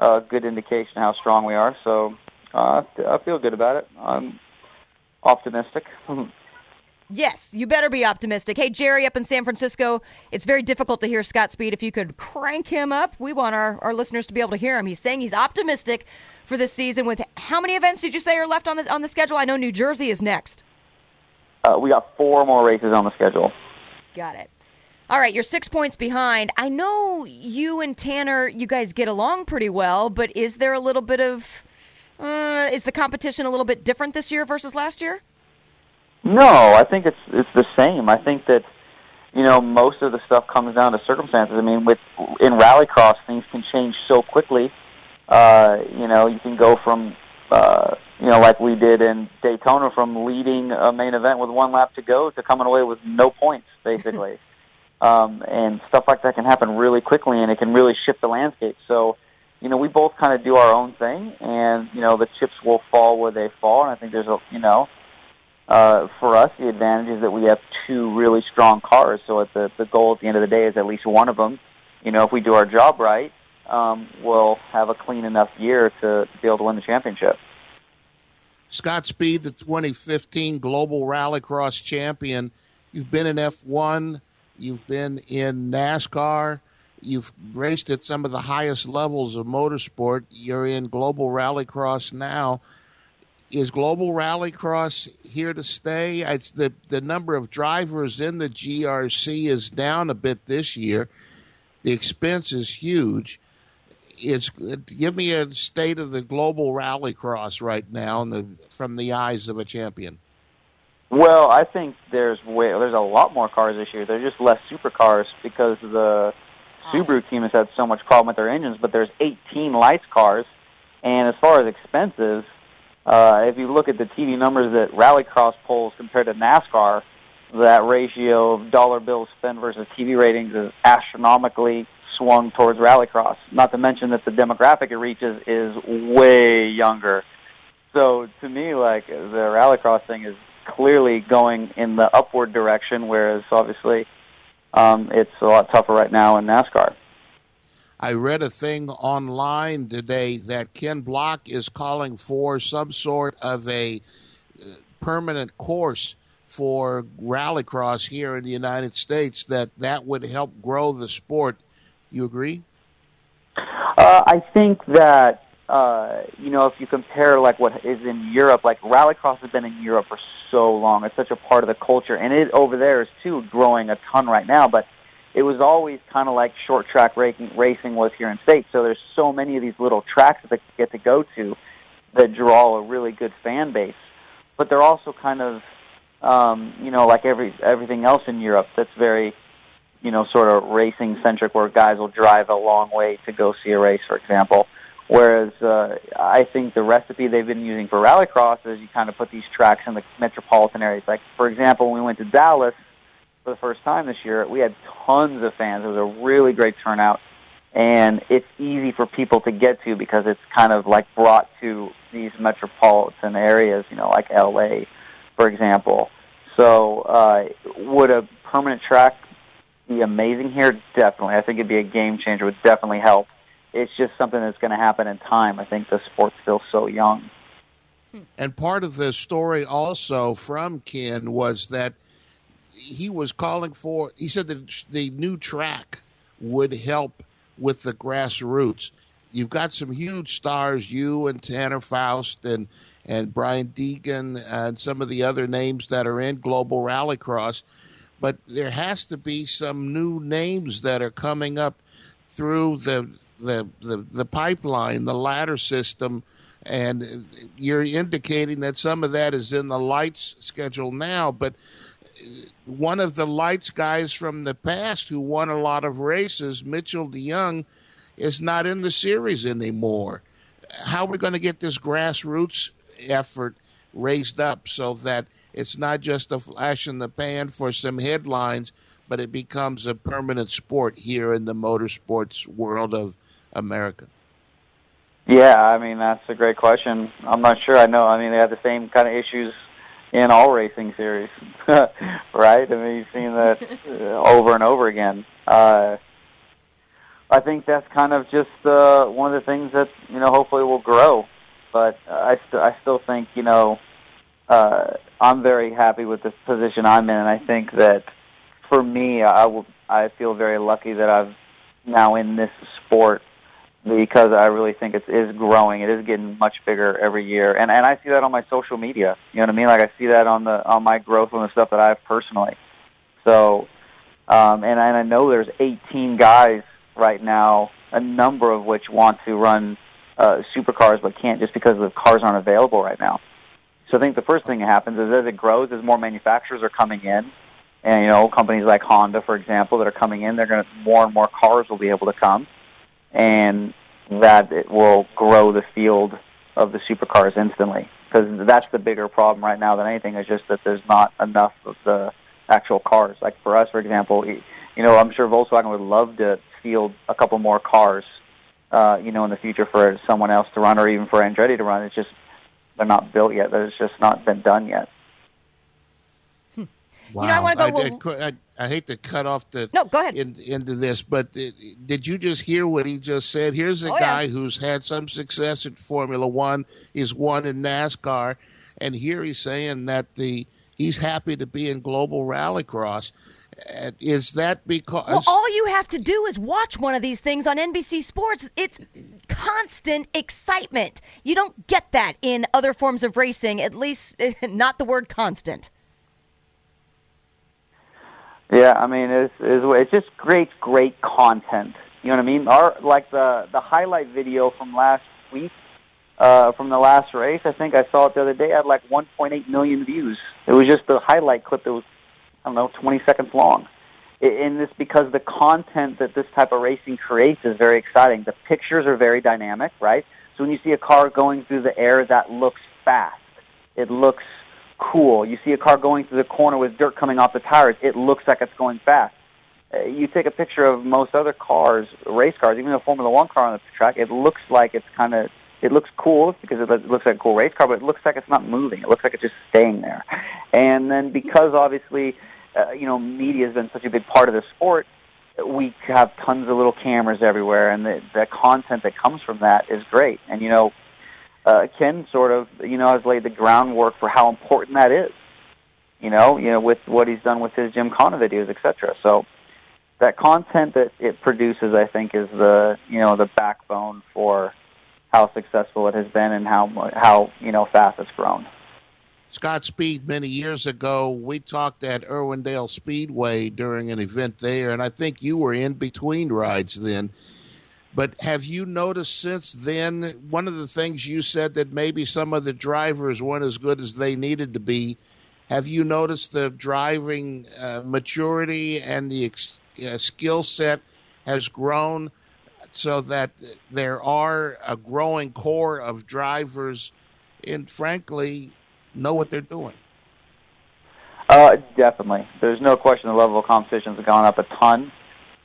a good indication how strong we are. So uh, I feel good about it. I'm optimistic. Yes, you better be optimistic. Hey, Jerry up in San Francisco, it's very difficult to hear Scott Speed. If you could crank him up, we want our, our listeners to be able to hear him. He's saying he's optimistic for this season. With how many events did you say are left on the on the schedule? I know New Jersey is next. Uh, we got four more races on the schedule. Got it. All right, you're six points behind. I know you and Tanner, you guys get along pretty well, but is there a little bit of, uh, is the competition a little bit different this year versus last year? No, I think it's it's the same. I think that you know most of the stuff comes down to circumstances. I mean, with in rallycross, things can change so quickly. Uh, you know, you can go from uh, you know like we did in Daytona, from leading a main event with one lap to go to coming away with no points, basically. um, and stuff like that can happen really quickly, and it can really shift the landscape. So. You know, we both kind of do our own thing, and you know the chips will fall where they fall. And I think there's a, you know, uh, for us, the advantage is that we have two really strong cars. So at the the goal at the end of the day is at least one of them. You know, if we do our job right, um, we'll have a clean enough year to, to be able to win the championship. Scott Speed, the 2015 Global Rallycross champion. You've been in F1. You've been in NASCAR. You've raced at some of the highest levels of motorsport. You're in Global Rallycross now is Global Rallycross here to stay? It's the the number of drivers in the GRC is down a bit this year. The expense is huge. It's give me a state of the Global Rallycross right now, the, from the eyes of a champion. Well, I think there's way, there's a lot more cars this year. There's just less supercars because the Subaru team has had so much problem with their engines. But there's 18 lights cars, and as far as expenses, uh, if you look at the TV numbers that Rallycross polls compared to NASCAR, that ratio of dollar bills spent versus TV ratings is astronomically swung towards Rallycross. Not to mention that the demographic it reaches is way younger. So to me, like the Rallycross thing is clearly going in the upward direction, whereas obviously um, it's a lot tougher right now in NASCAR. I read a thing online today that Ken Block is calling for some sort of a uh, permanent course for rallycross here in the United States that that would help grow the sport. You agree? Uh, I think that uh, you know if you compare like what is in Europe, like rallycross has been in Europe for so long. It's such a part of the culture, and it over there is too growing a ton right now. But it was always kind of like short track racing, racing was here in states. So there's so many of these little tracks that they get to go to that draw a really good fan base. But they're also kind of, um, you know, like every everything else in Europe that's very, you know, sort of racing centric, where guys will drive a long way to go see a race, for example. Whereas uh, I think the recipe they've been using for rallycross is you kind of put these tracks in the metropolitan areas. Like for example, when we went to Dallas for the first time this year, we had tons of fans. It was a really great turnout, and it's easy for people to get to because it's kind of like brought to these metropolitan areas, you know, like LA, for example. So, uh, would a permanent track be amazing here? Definitely. I think it'd be a game changer. Would definitely help. It's just something that's going to happen in time. I think the sport's still so young. And part of the story also from Ken was that he was calling for. He said that the new track would help with the grassroots. You've got some huge stars, you and Tanner Foust and and Brian Deegan and some of the other names that are in Global Rallycross, but there has to be some new names that are coming up through the the the, the pipeline, the ladder system, and you're indicating that some of that is in the lights schedule now, but one of the lights guys from the past who won a lot of races, Mitchell deJong, is not in the series anymore. How are we going to get this grassroots effort raised up so that it's not just a flash in the pan for some headlines, but it becomes a permanent sport here in the motorsports world of America? Yeah, I mean that's a great question. I'm not sure. I know. I mean they have the same kind of issues in all racing series, right? I mean you've seen that uh, over and over again. Uh, I think that's kind of just uh, one of the things that you know hopefully will grow. But I st- I still think you know uh, I'm very happy with the position I'm in, and I think that for me I will I feel very lucky that I've now in this sport because I really think it is growing. It is getting much bigger every year, and and I see that on my social media. You know what I mean? Like I see that on the on my growth on the stuff that I have personally. So, um, and and I know there's 18 guys right now, a number of which want to run uh, supercars but can't just because the cars aren't available right now. So I think the first thing that happens is as it grows, as more manufacturers are coming in, and you know companies like Honda, for example, that are coming in, they're going to more and more cars will be able to come and that it will grow the field of the supercars instantly. Because that's the bigger problem right now than anything is just that there's not enough of the actual cars. Like for us, for example, you know, I'm sure Volkswagen would love to field a couple more cars, uh, you know, in the future for someone else to run or even for Andretti to run. It's just they're not built yet. There's just not been done yet. Wow. You know, I want to go. I, I, I, hate to cut off the no. Go ahead in, into this, but did you just hear what he just said? Here's a oh, guy yeah. who's had some success in Formula One. He's won in NASCAR, and here he's saying that the he's happy to be in global rallycross. Is that because? Well, all you have to do is watch one of these things on NBC Sports. It's constant excitement. You don't get that in other forms of racing, at least not the word constant. Yeah, I mean it's it's it's just great great content. You know what I mean? Our like the the highlight video from last week uh from the last race, I think I saw it the other day had like 1.8 million views. It was just the highlight clip that was I don't know 20 seconds long. And this because the content that this type of racing creates is very exciting. The pictures are very dynamic, right? So when you see a car going through the air that looks fast, it looks cool. You see a car going through the corner with dirt coming off the tires, it looks like it's going fast. Uh, you take a picture of most other cars, race cars, even a Formula One car on the track, it looks like it's kind of it looks cool because it looks like a cool race car, but it looks like it's not moving. It looks like it's just staying there. And then because obviously, uh, you know, media has been such a big part of the sport, we have tons of little cameras everywhere, and the, the content that comes from that is great. And you know, uh, Ken sort of, you know, has laid the groundwork for how important that is. You know, you know, with what he's done with his Gymkhana videos, etc. So that content that it produces, I think, is the you know the backbone for how successful it has been and how how you know fast it's grown. Scott Speed, many years ago, we talked at Irwindale Speedway during an event there, and I think you were in between rides then. But have you noticed since then, one of the things you said that maybe some of the drivers weren't as good as they needed to be? Have you noticed the driving uh, maturity and the ex- uh, skill set has grown so that there are a growing core of drivers and, frankly, know what they're doing? Uh, definitely. There's no question the level of competition has gone up a ton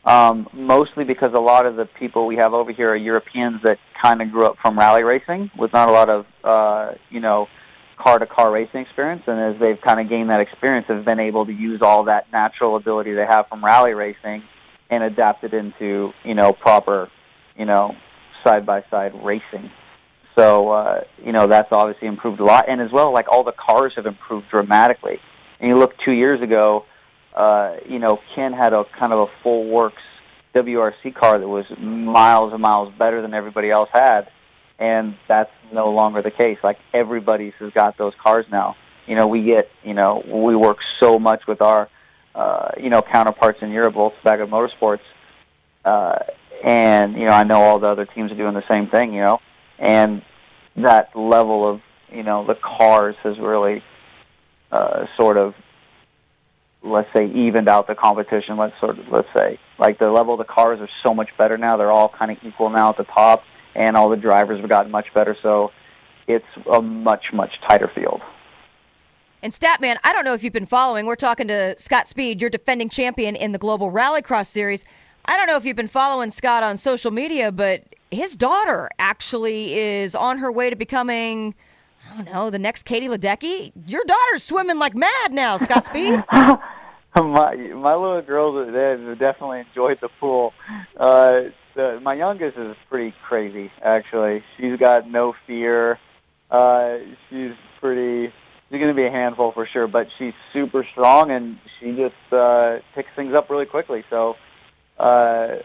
um, mostly because a lot of the people we have over here are Europeans that kind of grew up from rally racing with not a lot of, uh, you know, car to car racing experience. And as they've kind of gained that experience, have been able to use all that natural ability they have from rally racing and adapt it into, you know, proper, you know, side by side racing. So, uh, you know, that's obviously improved a lot. And as well, like all the cars have improved dramatically. And you look two years ago, uh, you know, Ken had a kind of a full works WRC car that was miles and miles better than everybody else had, and that's no longer the case. Like everybody's has got those cars now. You know, we get, you know, we work so much with our, uh, you know, counterparts in Europe, Volkswagen Motorsports, uh, and you know I know all the other teams are doing the same thing, you know, and that level of you know the cars has really uh, sort of let's say evened out the competition. Let's sort of let's say like the level of the cars are so much better now. They're all kind of equal now at the top, and all the drivers have gotten much better. So it's a much much tighter field. And Statman, I don't know if you've been following. We're talking to Scott Speed, your defending champion in the Global Rallycross Series. I don't know if you've been following Scott on social media, but his daughter actually is on her way to becoming, I don't know, the next Katie Ledecky. Your daughter's swimming like mad now, Scott Speed. my my little girls they definitely enjoyed the pool. Uh, the, my youngest is pretty crazy actually. She's got no fear. Uh, she's pretty. She's going to be a handful for sure, but she's super strong and she just uh, picks things up really quickly. So uh,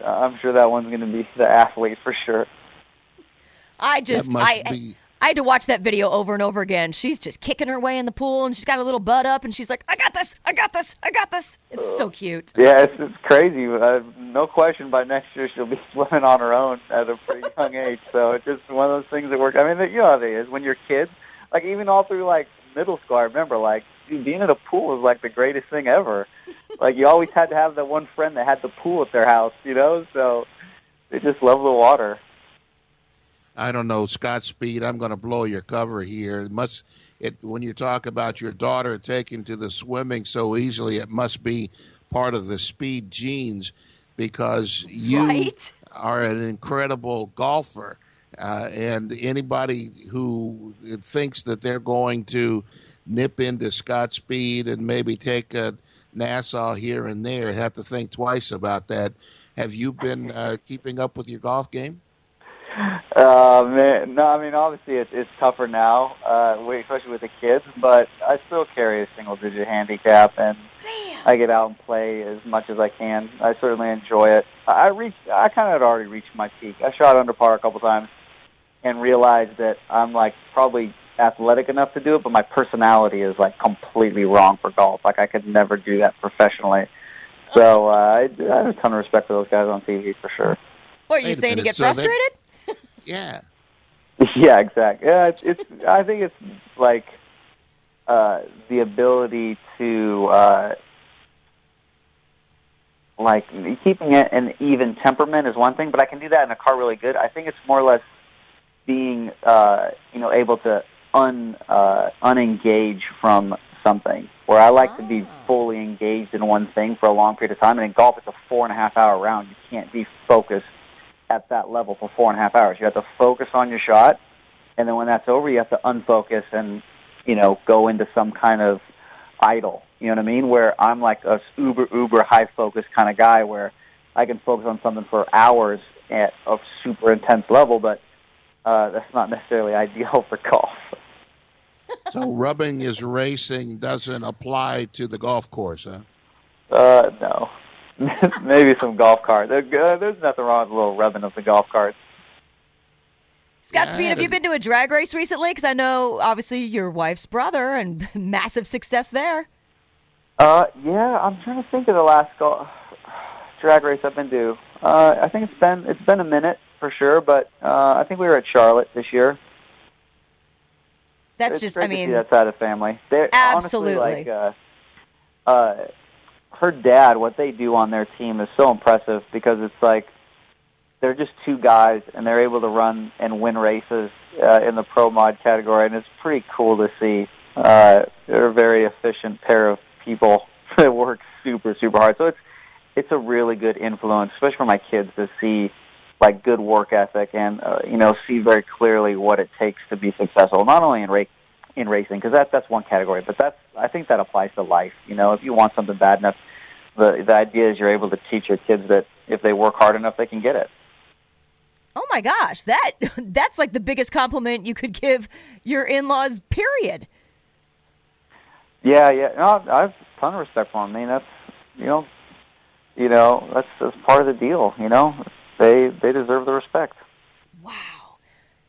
I'm sure that one's going to be the athlete for sure. I just must I be- I had to watch that video over and over again. She's just kicking her way in the pool and she's got her little butt up and she's like, "I got this. I got this. I got this." It's so cute. Yeah, it's, it's crazy. Uh, no question, by next year she'll be swimming on her own at a pretty young age. So it's just one of those things that work. I mean, you know how it is when you're kids. Like even all through like middle school, I remember like dude, being in a pool was like the greatest thing ever. like you always had to have that one friend that had the pool at their house, you know. So they just love the water. I don't know, Scott Speed. I'm going to blow your cover here. It must it when you talk about your daughter taking to the swimming so easily, it must be part of the speed genes because you Right? are an incredible golfer. Uh, and anybody who thinks that they're going to nip into Scott Speed and maybe take a Nassau here and there have to think twice about that. Have you been uh, keeping up with your golf game? Uh, man, no, I mean obviously it's it's tougher now, uh, especially with the kids. But I still carry a single digit handicap, and I get out and play as much as I can. I certainly enjoy it. I reached, I kind of had already reached my peak. I shot under par a couple times, and realized that I'm like probably athletic enough to do it, but my personality is like completely wrong for golf. Like I could never do that professionally. So uh, I, I have a ton of respect for those guys on TV for sure. What are you Wait saying to minute, get so they- frustrated? Yeah. Yeah, exactly. Yeah, it's, it's. I think it's like uh, the ability to uh, like keeping it an even temperament is one thing, but I can do that in a car really good. I think it's more or less being uh, you know able to un uh, unengage from something. Where I like to be fully engaged in one thing for a long period of time, and in golf it's a four and a half hour round. You can't be focused at that level for four and a half hours. You have to focus on your shot, and then when that's over, you have to unfocus and you know go into some kind of idle. You know what I mean? Where I'm like a uber uber high focus kind of guy, where I can focus on something for hours at a super intense level, but uh, that's not necessarily ideal for golf. So rubbing is racing doesn't apply to the golf course, huh? Uh, no. Maybe some golf cart. There- uh, There's nothing wrong with a little rubbing of the golf carts. Scott Yeah, Speed, have you been to a drag race recently? Because I know obviously your wife's brother and massive success there. Uh, yeah, I'm trying to think of the last golf drag race I've been to. Uh, I think it's been it's been a minute for sure, but uh, I think we were at Charlotte this year. That's it's just, I mean, that side of family. They're Absolutely. honestly like uh, uh, her dad. What they do on their team is so impressive because it's like they're just two guys and they're able to run and win races uh, in the pro mod category, and it's pretty cool to see. Uh, they're a very efficient pair of people that work super super hard. So it's it's a really good influence, especially for my kids, to see like good work ethic and uh, you know see very clearly what it takes to be successful, not only in ra- in racing because that that's one category, but that's I think that applies to life. You know, if you want something bad enough, the the idea is you're able to teach your kids that if they work hard enough, they can get it. oh my gosh, that that's like the biggest compliment you could give your in-laws. Period. Yeah, yeah. No, I have a ton of respect for them. I mean, that's you know, you know, that's that's part of the deal. You know, they they deserve the respect. Wow.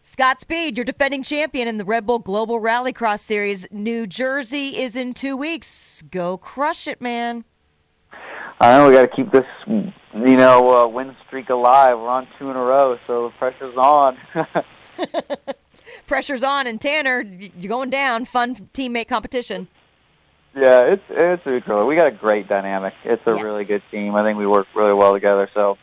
Scott Speed, your defending champion in the Red Bull Global Rallycross Series. New Jersey is in two weeks. Go crush it, man. I know we got to keep this, you know, uh, win streak alive. We're on two in a row, so the pressure's on. Pressure's on, and Tanner, you're going down. Fun teammate competition. yeah, it's it's cool. We got a great dynamic. It's a Yes. really good team. I think we work really well together. So,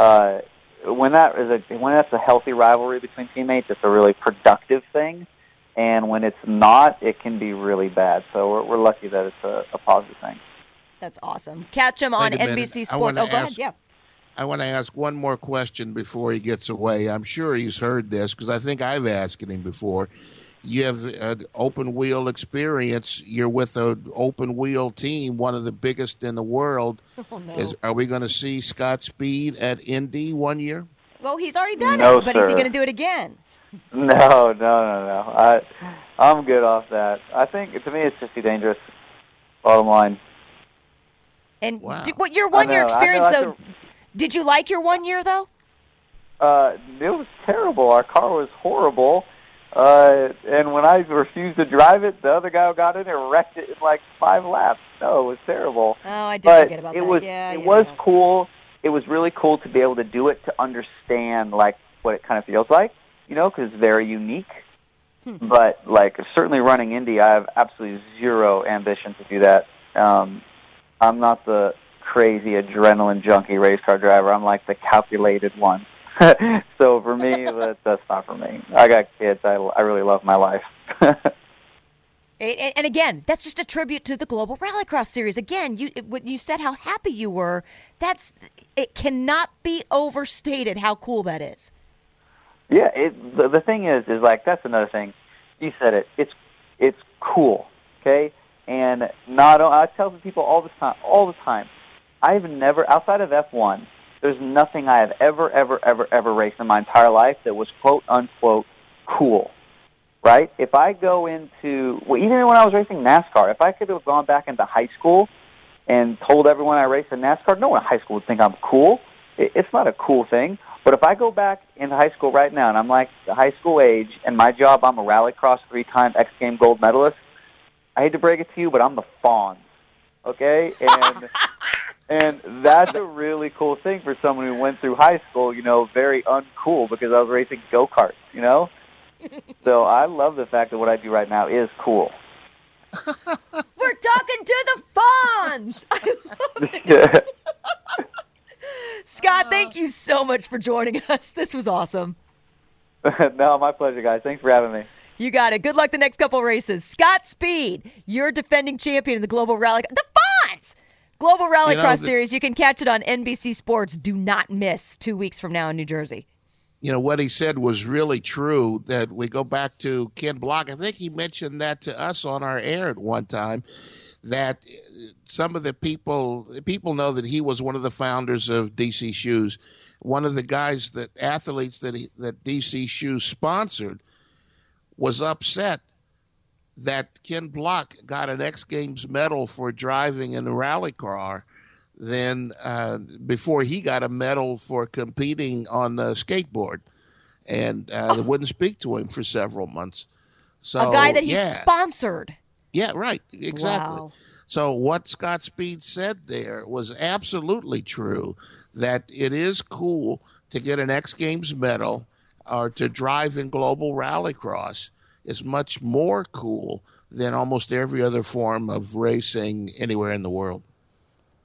uh, when that is a when that's a healthy rivalry between teammates, it's a really productive thing. And when it's not, it can be really bad. So we're we're lucky that it's a, a positive thing. That's awesome. Catch him on Wait a minute. NBC Sports. Oh, go ahead. ask- Yeah. I want to ask one more question before he gets away. I'm sure he's heard this because I think I've asked him before. You have an open wheel experience. You're with an open wheel team, one of the biggest in the world. Oh, no. Is, are we going to see Scott Speed at Indy one year? Well, he's already done No, it, but is he going to do it again? No, no, no, no. I I'm good off that. I think to me it's just too dangerous. Bottom line. And Wow. d- what your one year know, I experience know, I though? Did you like your one year though? Uh, it was terrible. Our car was horrible. Uh, and when I refused to drive it, the other guy got in and wrecked it in like five laps. No, it was terrible. Oh, I did but forget about it that. was yeah, it yeah, was cool. It was really cool to be able to do it to understand like what it kind of feels like, you know, because it's very unique. Hmm. But like certainly running Indy, I have absolutely zero ambition to do that. Um, I'm not the crazy adrenaline junkie race car driver. I'm like the calculated one. so for me, that, that's not for me. I got kids. I I really love my life. And, and- again, that's just a tribute to the Global Rallycross Series. Again, you when you said how happy you were, that's it cannot be overstated how cool that is. Yeah, it, the, the thing is, is like that's another thing. You said it. It's it's cool, okay? And not I tell people all the time, all the time. I've never outside of F1. There's nothing I have ever, ever, ever, ever raced in my entire life that was quote unquote cool. Right? If I go into well, even when I was racing NASCAR, if I could have gone back into high school and told everyone I raced in NASCAR, no one in high school would think I'm cool. It, it's not a cool thing. But if I go back into high school right now and I'm like the high school age and my job, I'm a rallycross three-time X Game gold medalist. I hate to break it to you, but I'm the Fonz. Okay, and and that's a really cool thing for someone who went through high school. You know, very uncool because I was racing go karts. You know, so I love the fact that what I do right now is cool. We're talking to the Fonz. I love it. Yeah. Scott, uh. thank you so much for joining us. This was awesome. no, my pleasure, guys. Thanks for having me. You got it. Good luck the next couple races. Scott Speed, you're defending champion in the Global Rally. The Fonz! Global Rallycross You know, Series. You can catch it on NBC Sports. Do not miss two weeks from now in New Jersey. You know, what he said was really true that we go back to Ken Block. I think he mentioned that to us on our air at one time that some of the people people know that he was one of the founders of DC Shoes. One of the guys that athletes that he, that DC Shoes sponsored was upset that Ken Block got an X Games medal for driving in a rally car than uh, before he got a medal for competing on the skateboard, and uh, they wouldn't speak to him for several months. So a guy that he yeah, sponsored. yeah, right, exactly. Wow. So what Scott Speed said there was absolutely true. That it is cool to get an X Games medal or to drive in global rallycross is much more cool than almost every other form of racing anywhere in the world.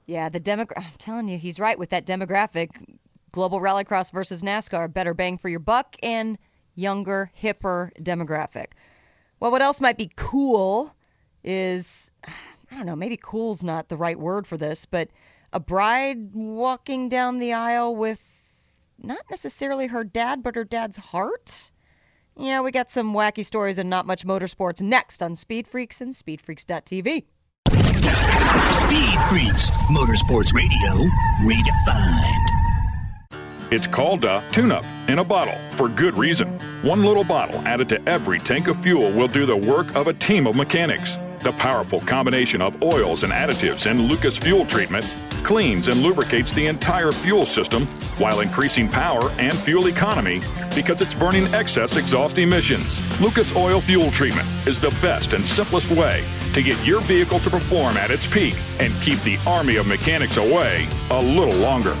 Yeah, the demogra- I'm telling you, he's right with that demographic. Global Rallycross versus NASCAR, better bang for your buck and younger, hipper demographic. Well, what else might be cool is I don't know, maybe cool's not the right word for this, but a bride walking down the aisle with not necessarily her dad, but her dad's heart. Yeah, we got some wacky stories and not much motorsports next on Speed Freaks and SpeedFreaks.tv. Speed Freaks, Motorsports Radio, redefined. It's called a tune up in a bottle for good reason. One little bottle added to every tank of fuel will do the work of a team of mechanics. The powerful combination of oils and additives and Lucas fuel treatment cleans and lubricates the entire fuel system while increasing power and fuel economy because it's burning excess exhaust emissions. Lucas Oil Fuel Treatment is the best and simplest way to get your vehicle to perform at its peak and keep the army of mechanics away a little longer.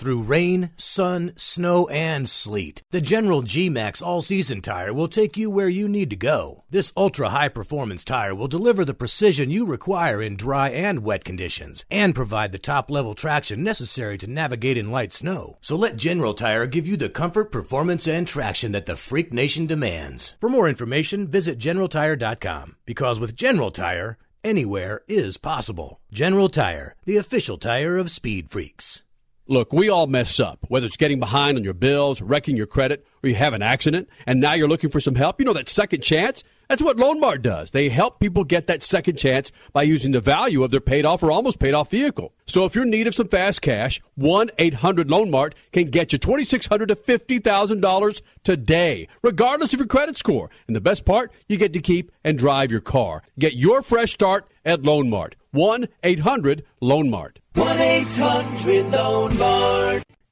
Through rain, sun, snow, and sleet, the General G Max all season tire will take you where you need to go. This ultra high performance tire will deliver the precision you require in dry and wet conditions and provide the top level traction necessary to navigate in light snow. So let General Tire give you the comfort, performance, and traction that the Freak Nation demands. For more information, visit GeneralTire.com because with General Tire, anywhere is possible. General Tire, the official tire of Speed Freaks. Look, we all mess up, whether it's getting behind on your bills, wrecking your credit, or you have an accident, and now you're looking for some help. You know that second chance? That's what Loan Mart does. They help people get that second chance by using the value of their paid off or almost paid off vehicle. So if you're in need of some fast cash, 1 800 Loan Mart can get you $2,600 to $50,000 today, regardless of your credit score. And the best part, you get to keep and drive your car. Get your fresh start at Loan Mart. 1 800 Loan Mart. 1 800 Loan Mart.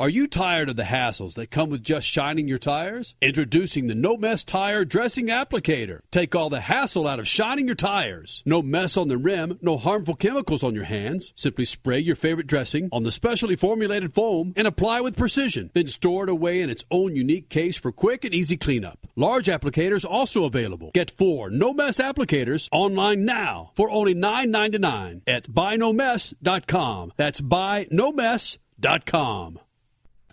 Are you tired of the hassles that come with just shining your tires? Introducing the No Mess Tire Dressing Applicator. Take all the hassle out of shining your tires. No mess on the rim, no harmful chemicals on your hands. Simply spray your favorite dressing on the specially formulated foam and apply with precision. Then store it away in its own unique case for quick and easy cleanup. Large applicators also available. Get four No Mess applicators online now for only $9.99 at buynomess.com. That's buynomess.com.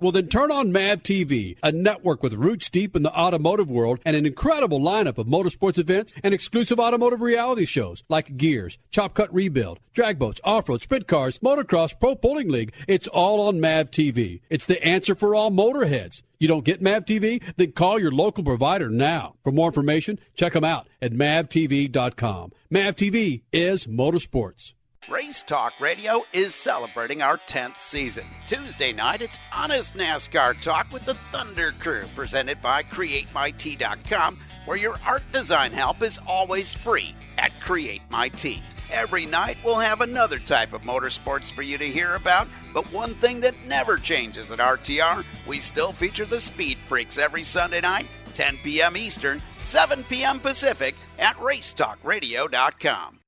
Well, then turn on MAV TV, a network with roots deep in the automotive world and an incredible lineup of motorsports events and exclusive automotive reality shows like Gears, Chop Cut Rebuild, Drag Boats, Off Road, Sprint Cars, Motocross, Pro Bowling League. It's all on MAV TV. It's the answer for all motorheads. You don't get MAV TV? Then call your local provider now. For more information, check them out at mavtv.com. MAV TV is motorsports. Race Talk Radio is celebrating our 10th season. Tuesday night, it's Honest NASCAR Talk with the Thunder Crew, presented by CreateMyT.com, where your art design help is always free at CreateMyT. Every night, we'll have another type of motorsports for you to hear about, but one thing that never changes at RTR, we still feature the Speed Freaks every Sunday night, 10 p.m. Eastern, 7 p.m. Pacific, at RaceTalkRadio.com.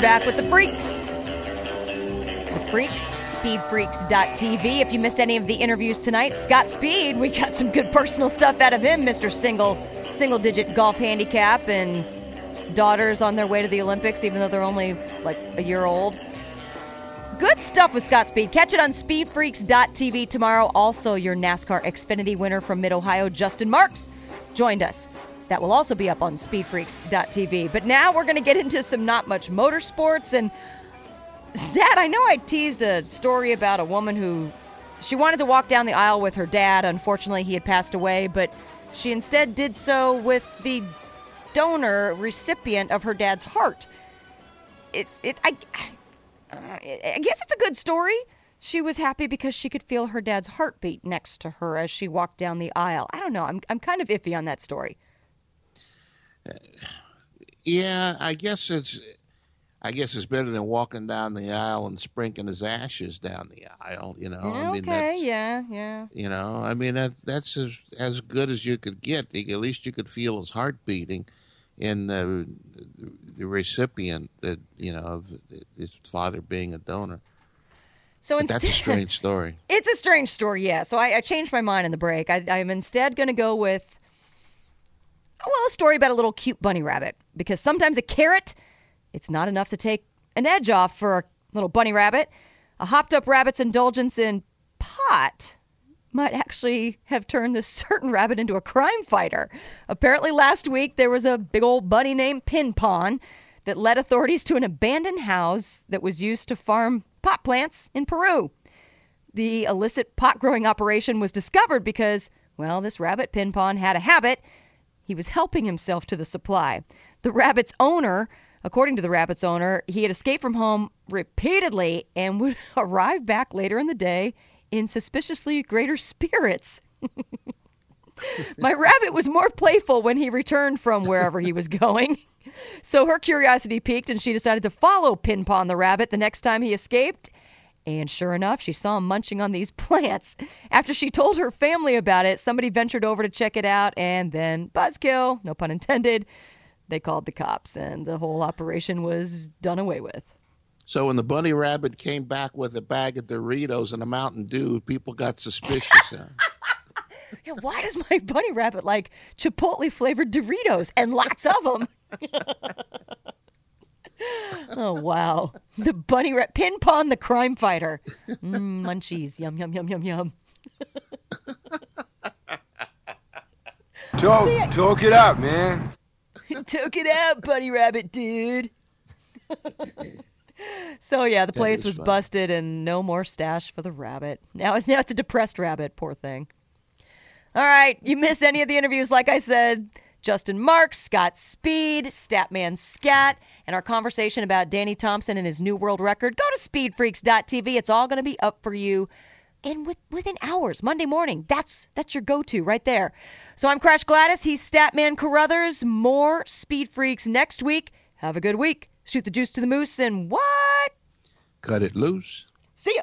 Back with the freaks. The freaks, speedfreaks.tv. If you missed any of the interviews tonight, Scott Speed, we got some good personal stuff out of him, Mr. Single, single digit golf handicap and daughters on their way to the Olympics, even though they're only like a year old. Good stuff with Scott Speed. Catch it on speedfreaks.tv tomorrow. Also, your NASCAR Xfinity winner from Mid Ohio, Justin Marks, joined us. That will also be up on speedfreaks.tv. But now we're going to get into some not much motorsports. And, Dad, I know I teased a story about a woman who she wanted to walk down the aisle with her dad. Unfortunately, he had passed away, but she instead did so with the donor recipient of her dad's heart. It's it I I guess it's a good story. She was happy because she could feel her dad's heartbeat next to her as she walked down the aisle. I don't know. I'm I'm kind of iffy on that story. Yeah, I guess it's I guess it's better than walking down the aisle and sprinkling his ashes down the aisle. You know, I mean, okay, yeah, yeah. You know, I mean that that's as as good as you could get. At least you could feel his heart beating in the the recipient that you know of his father being a donor. So instead, that's a strange story. It's a strange story, yeah. So I, I changed my mind in the break. I, I'm instead going to go with, well, a story about a little cute bunny rabbit. Because sometimes a carrot, it's not enough to take an edge off for a little bunny rabbit. A hopped up rabbit's indulgence in pot might actually have turned this certain rabbit into a crime fighter. Apparently, last week there was a big old bunny named Pin Pon that led authorities to an abandoned house that was used to farm pot plants in Peru. The illicit pot growing operation was discovered because, well, this rabbit Pin Pon had a habit. He was helping himself to the supply. The rabbit's owner, according to the rabbit's owner, he had escaped from home repeatedly and would arrive back later in the day in suspiciously greater spirits. My rabbit was more playful when he returned from wherever he was going. So her curiosity piqued and she decided to follow Pin Pon the rabbit the next time he escaped. And sure enough, she saw him munching on these plants. After she told her family about it, somebody ventured over to check it out, and then buzzkill, no pun intended, they called the cops, and the whole operation was done away with. So when the bunny rabbit came back with a bag of Doritos and a Mountain Dew, people got suspicious. Yeah, why does my bunny rabbit like chipotle flavored Doritos and lots of them? oh wow, the bunny rabbit pin pon the crime fighter. Mm, munchies, yum yum yum yum yum. Talk, talk it out, man. Took it out, bunny rabbit dude. so yeah, the place was busted and no more stash for the rabbit. Now, now it's a depressed rabbit, poor thing. All right, you miss any of the interviews, like I said, Justin Marks, Scott Speed, Statman Scat, and our conversation about Danny Thompson and his new world record, go to speedfreaks.tv. It's all going to be up for you in with, within hours, Monday morning. That's that's your go-to right there. So I'm Crash Gladys. He's Statman Carruthers. More Speed Freaks next week. Have a good week. Shoot the juice to the moose and what? Cut it loose. See ya.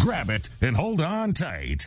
Grab it and hold on tight.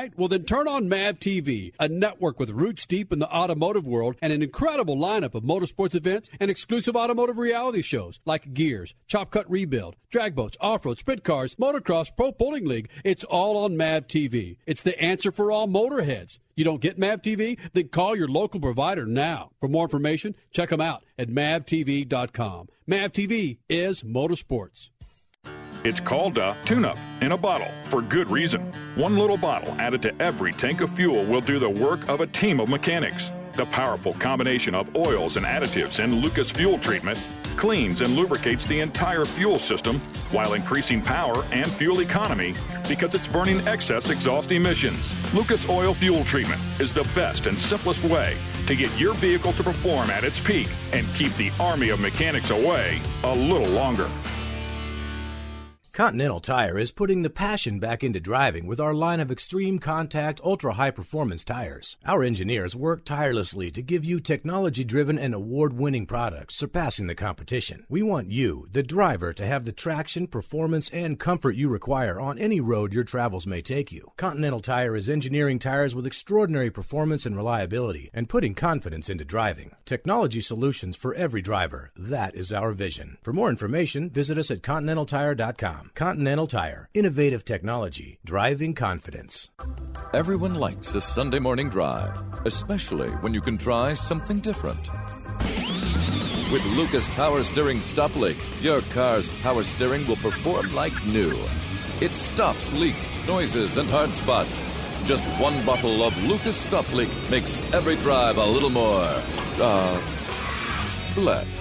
Right? Well, then turn on MAV TV, a network with roots deep in the automotive world and an incredible lineup of motorsports events and exclusive automotive reality shows like Gears, Chop Cut Rebuild, Drag Boats, Off Road, Sprint Cars, Motocross, Pro Bowling League. It's all on MAV TV. It's the answer for all motorheads. You don't get MAV TV? Then call your local provider now. For more information, check them out at mavtv.com. MAV TV is motorsports. It's called a tune up in a bottle for good reason. One little bottle added to every tank of fuel will do the work of a team of mechanics. The powerful combination of oils and additives in Lucas fuel treatment cleans and lubricates the entire fuel system while increasing power and fuel economy because it's burning excess exhaust emissions. Lucas Oil Fuel Treatment is the best and simplest way to get your vehicle to perform at its peak and keep the army of mechanics away a little longer. Continental Tire is putting the passion back into driving with our line of extreme contact, ultra high performance tires. Our engineers work tirelessly to give you technology driven and award winning products surpassing the competition. We want you, the driver, to have the traction, performance, and comfort you require on any road your travels may take you. Continental Tire is engineering tires with extraordinary performance and reliability and putting confidence into driving. Technology solutions for every driver. That is our vision. For more information, visit us at continentaltire.com. Continental Tire. Innovative technology. Driving confidence. Everyone likes a Sunday morning drive, especially when you can try something different. With Lucas Power Steering Stop Leak, your car's power steering will perform like new. It stops leaks, noises, and hard spots. Just one bottle of Lucas Stop Leak makes every drive a little more, uh, blessed.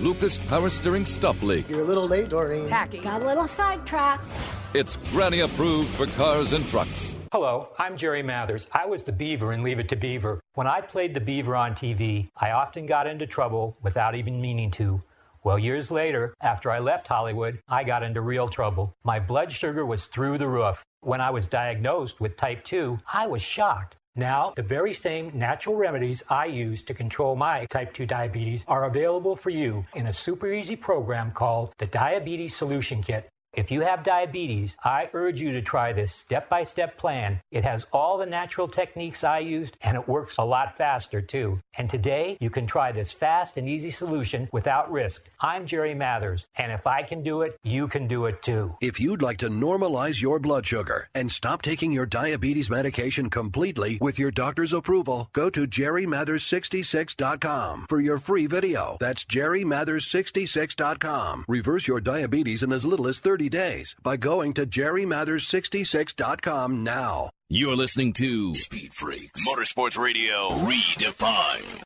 Lucas Power Steering Stop Leak. You're a little late, Doreen. Tacky. Got a little sidetracked. It's granny approved for cars and trucks. Hello, I'm Jerry Mathers. I was the Beaver in Leave It to Beaver. When I played the Beaver on TV, I often got into trouble without even meaning to. Well, years later, after I left Hollywood, I got into real trouble. My blood sugar was through the roof. When I was diagnosed with type 2, I was shocked. Now, the very same natural remedies I use to control my type 2 diabetes are available for you in a super easy program called the Diabetes Solution Kit. If you have diabetes, I urge you to try this step by step plan. It has all the natural techniques I used and it works a lot faster too. And today you can try this fast and easy solution without risk. I'm Jerry Mathers, and if I can do it, you can do it too. If you'd like to normalize your blood sugar and stop taking your diabetes medication completely with your doctor's approval, go to jerrymathers66.com for your free video. That's jerrymathers66.com. Reverse your diabetes in as little as 30 days by going to jerrymathers66.com now. You're listening to Speed Freaks Motorsports Radio Redefined.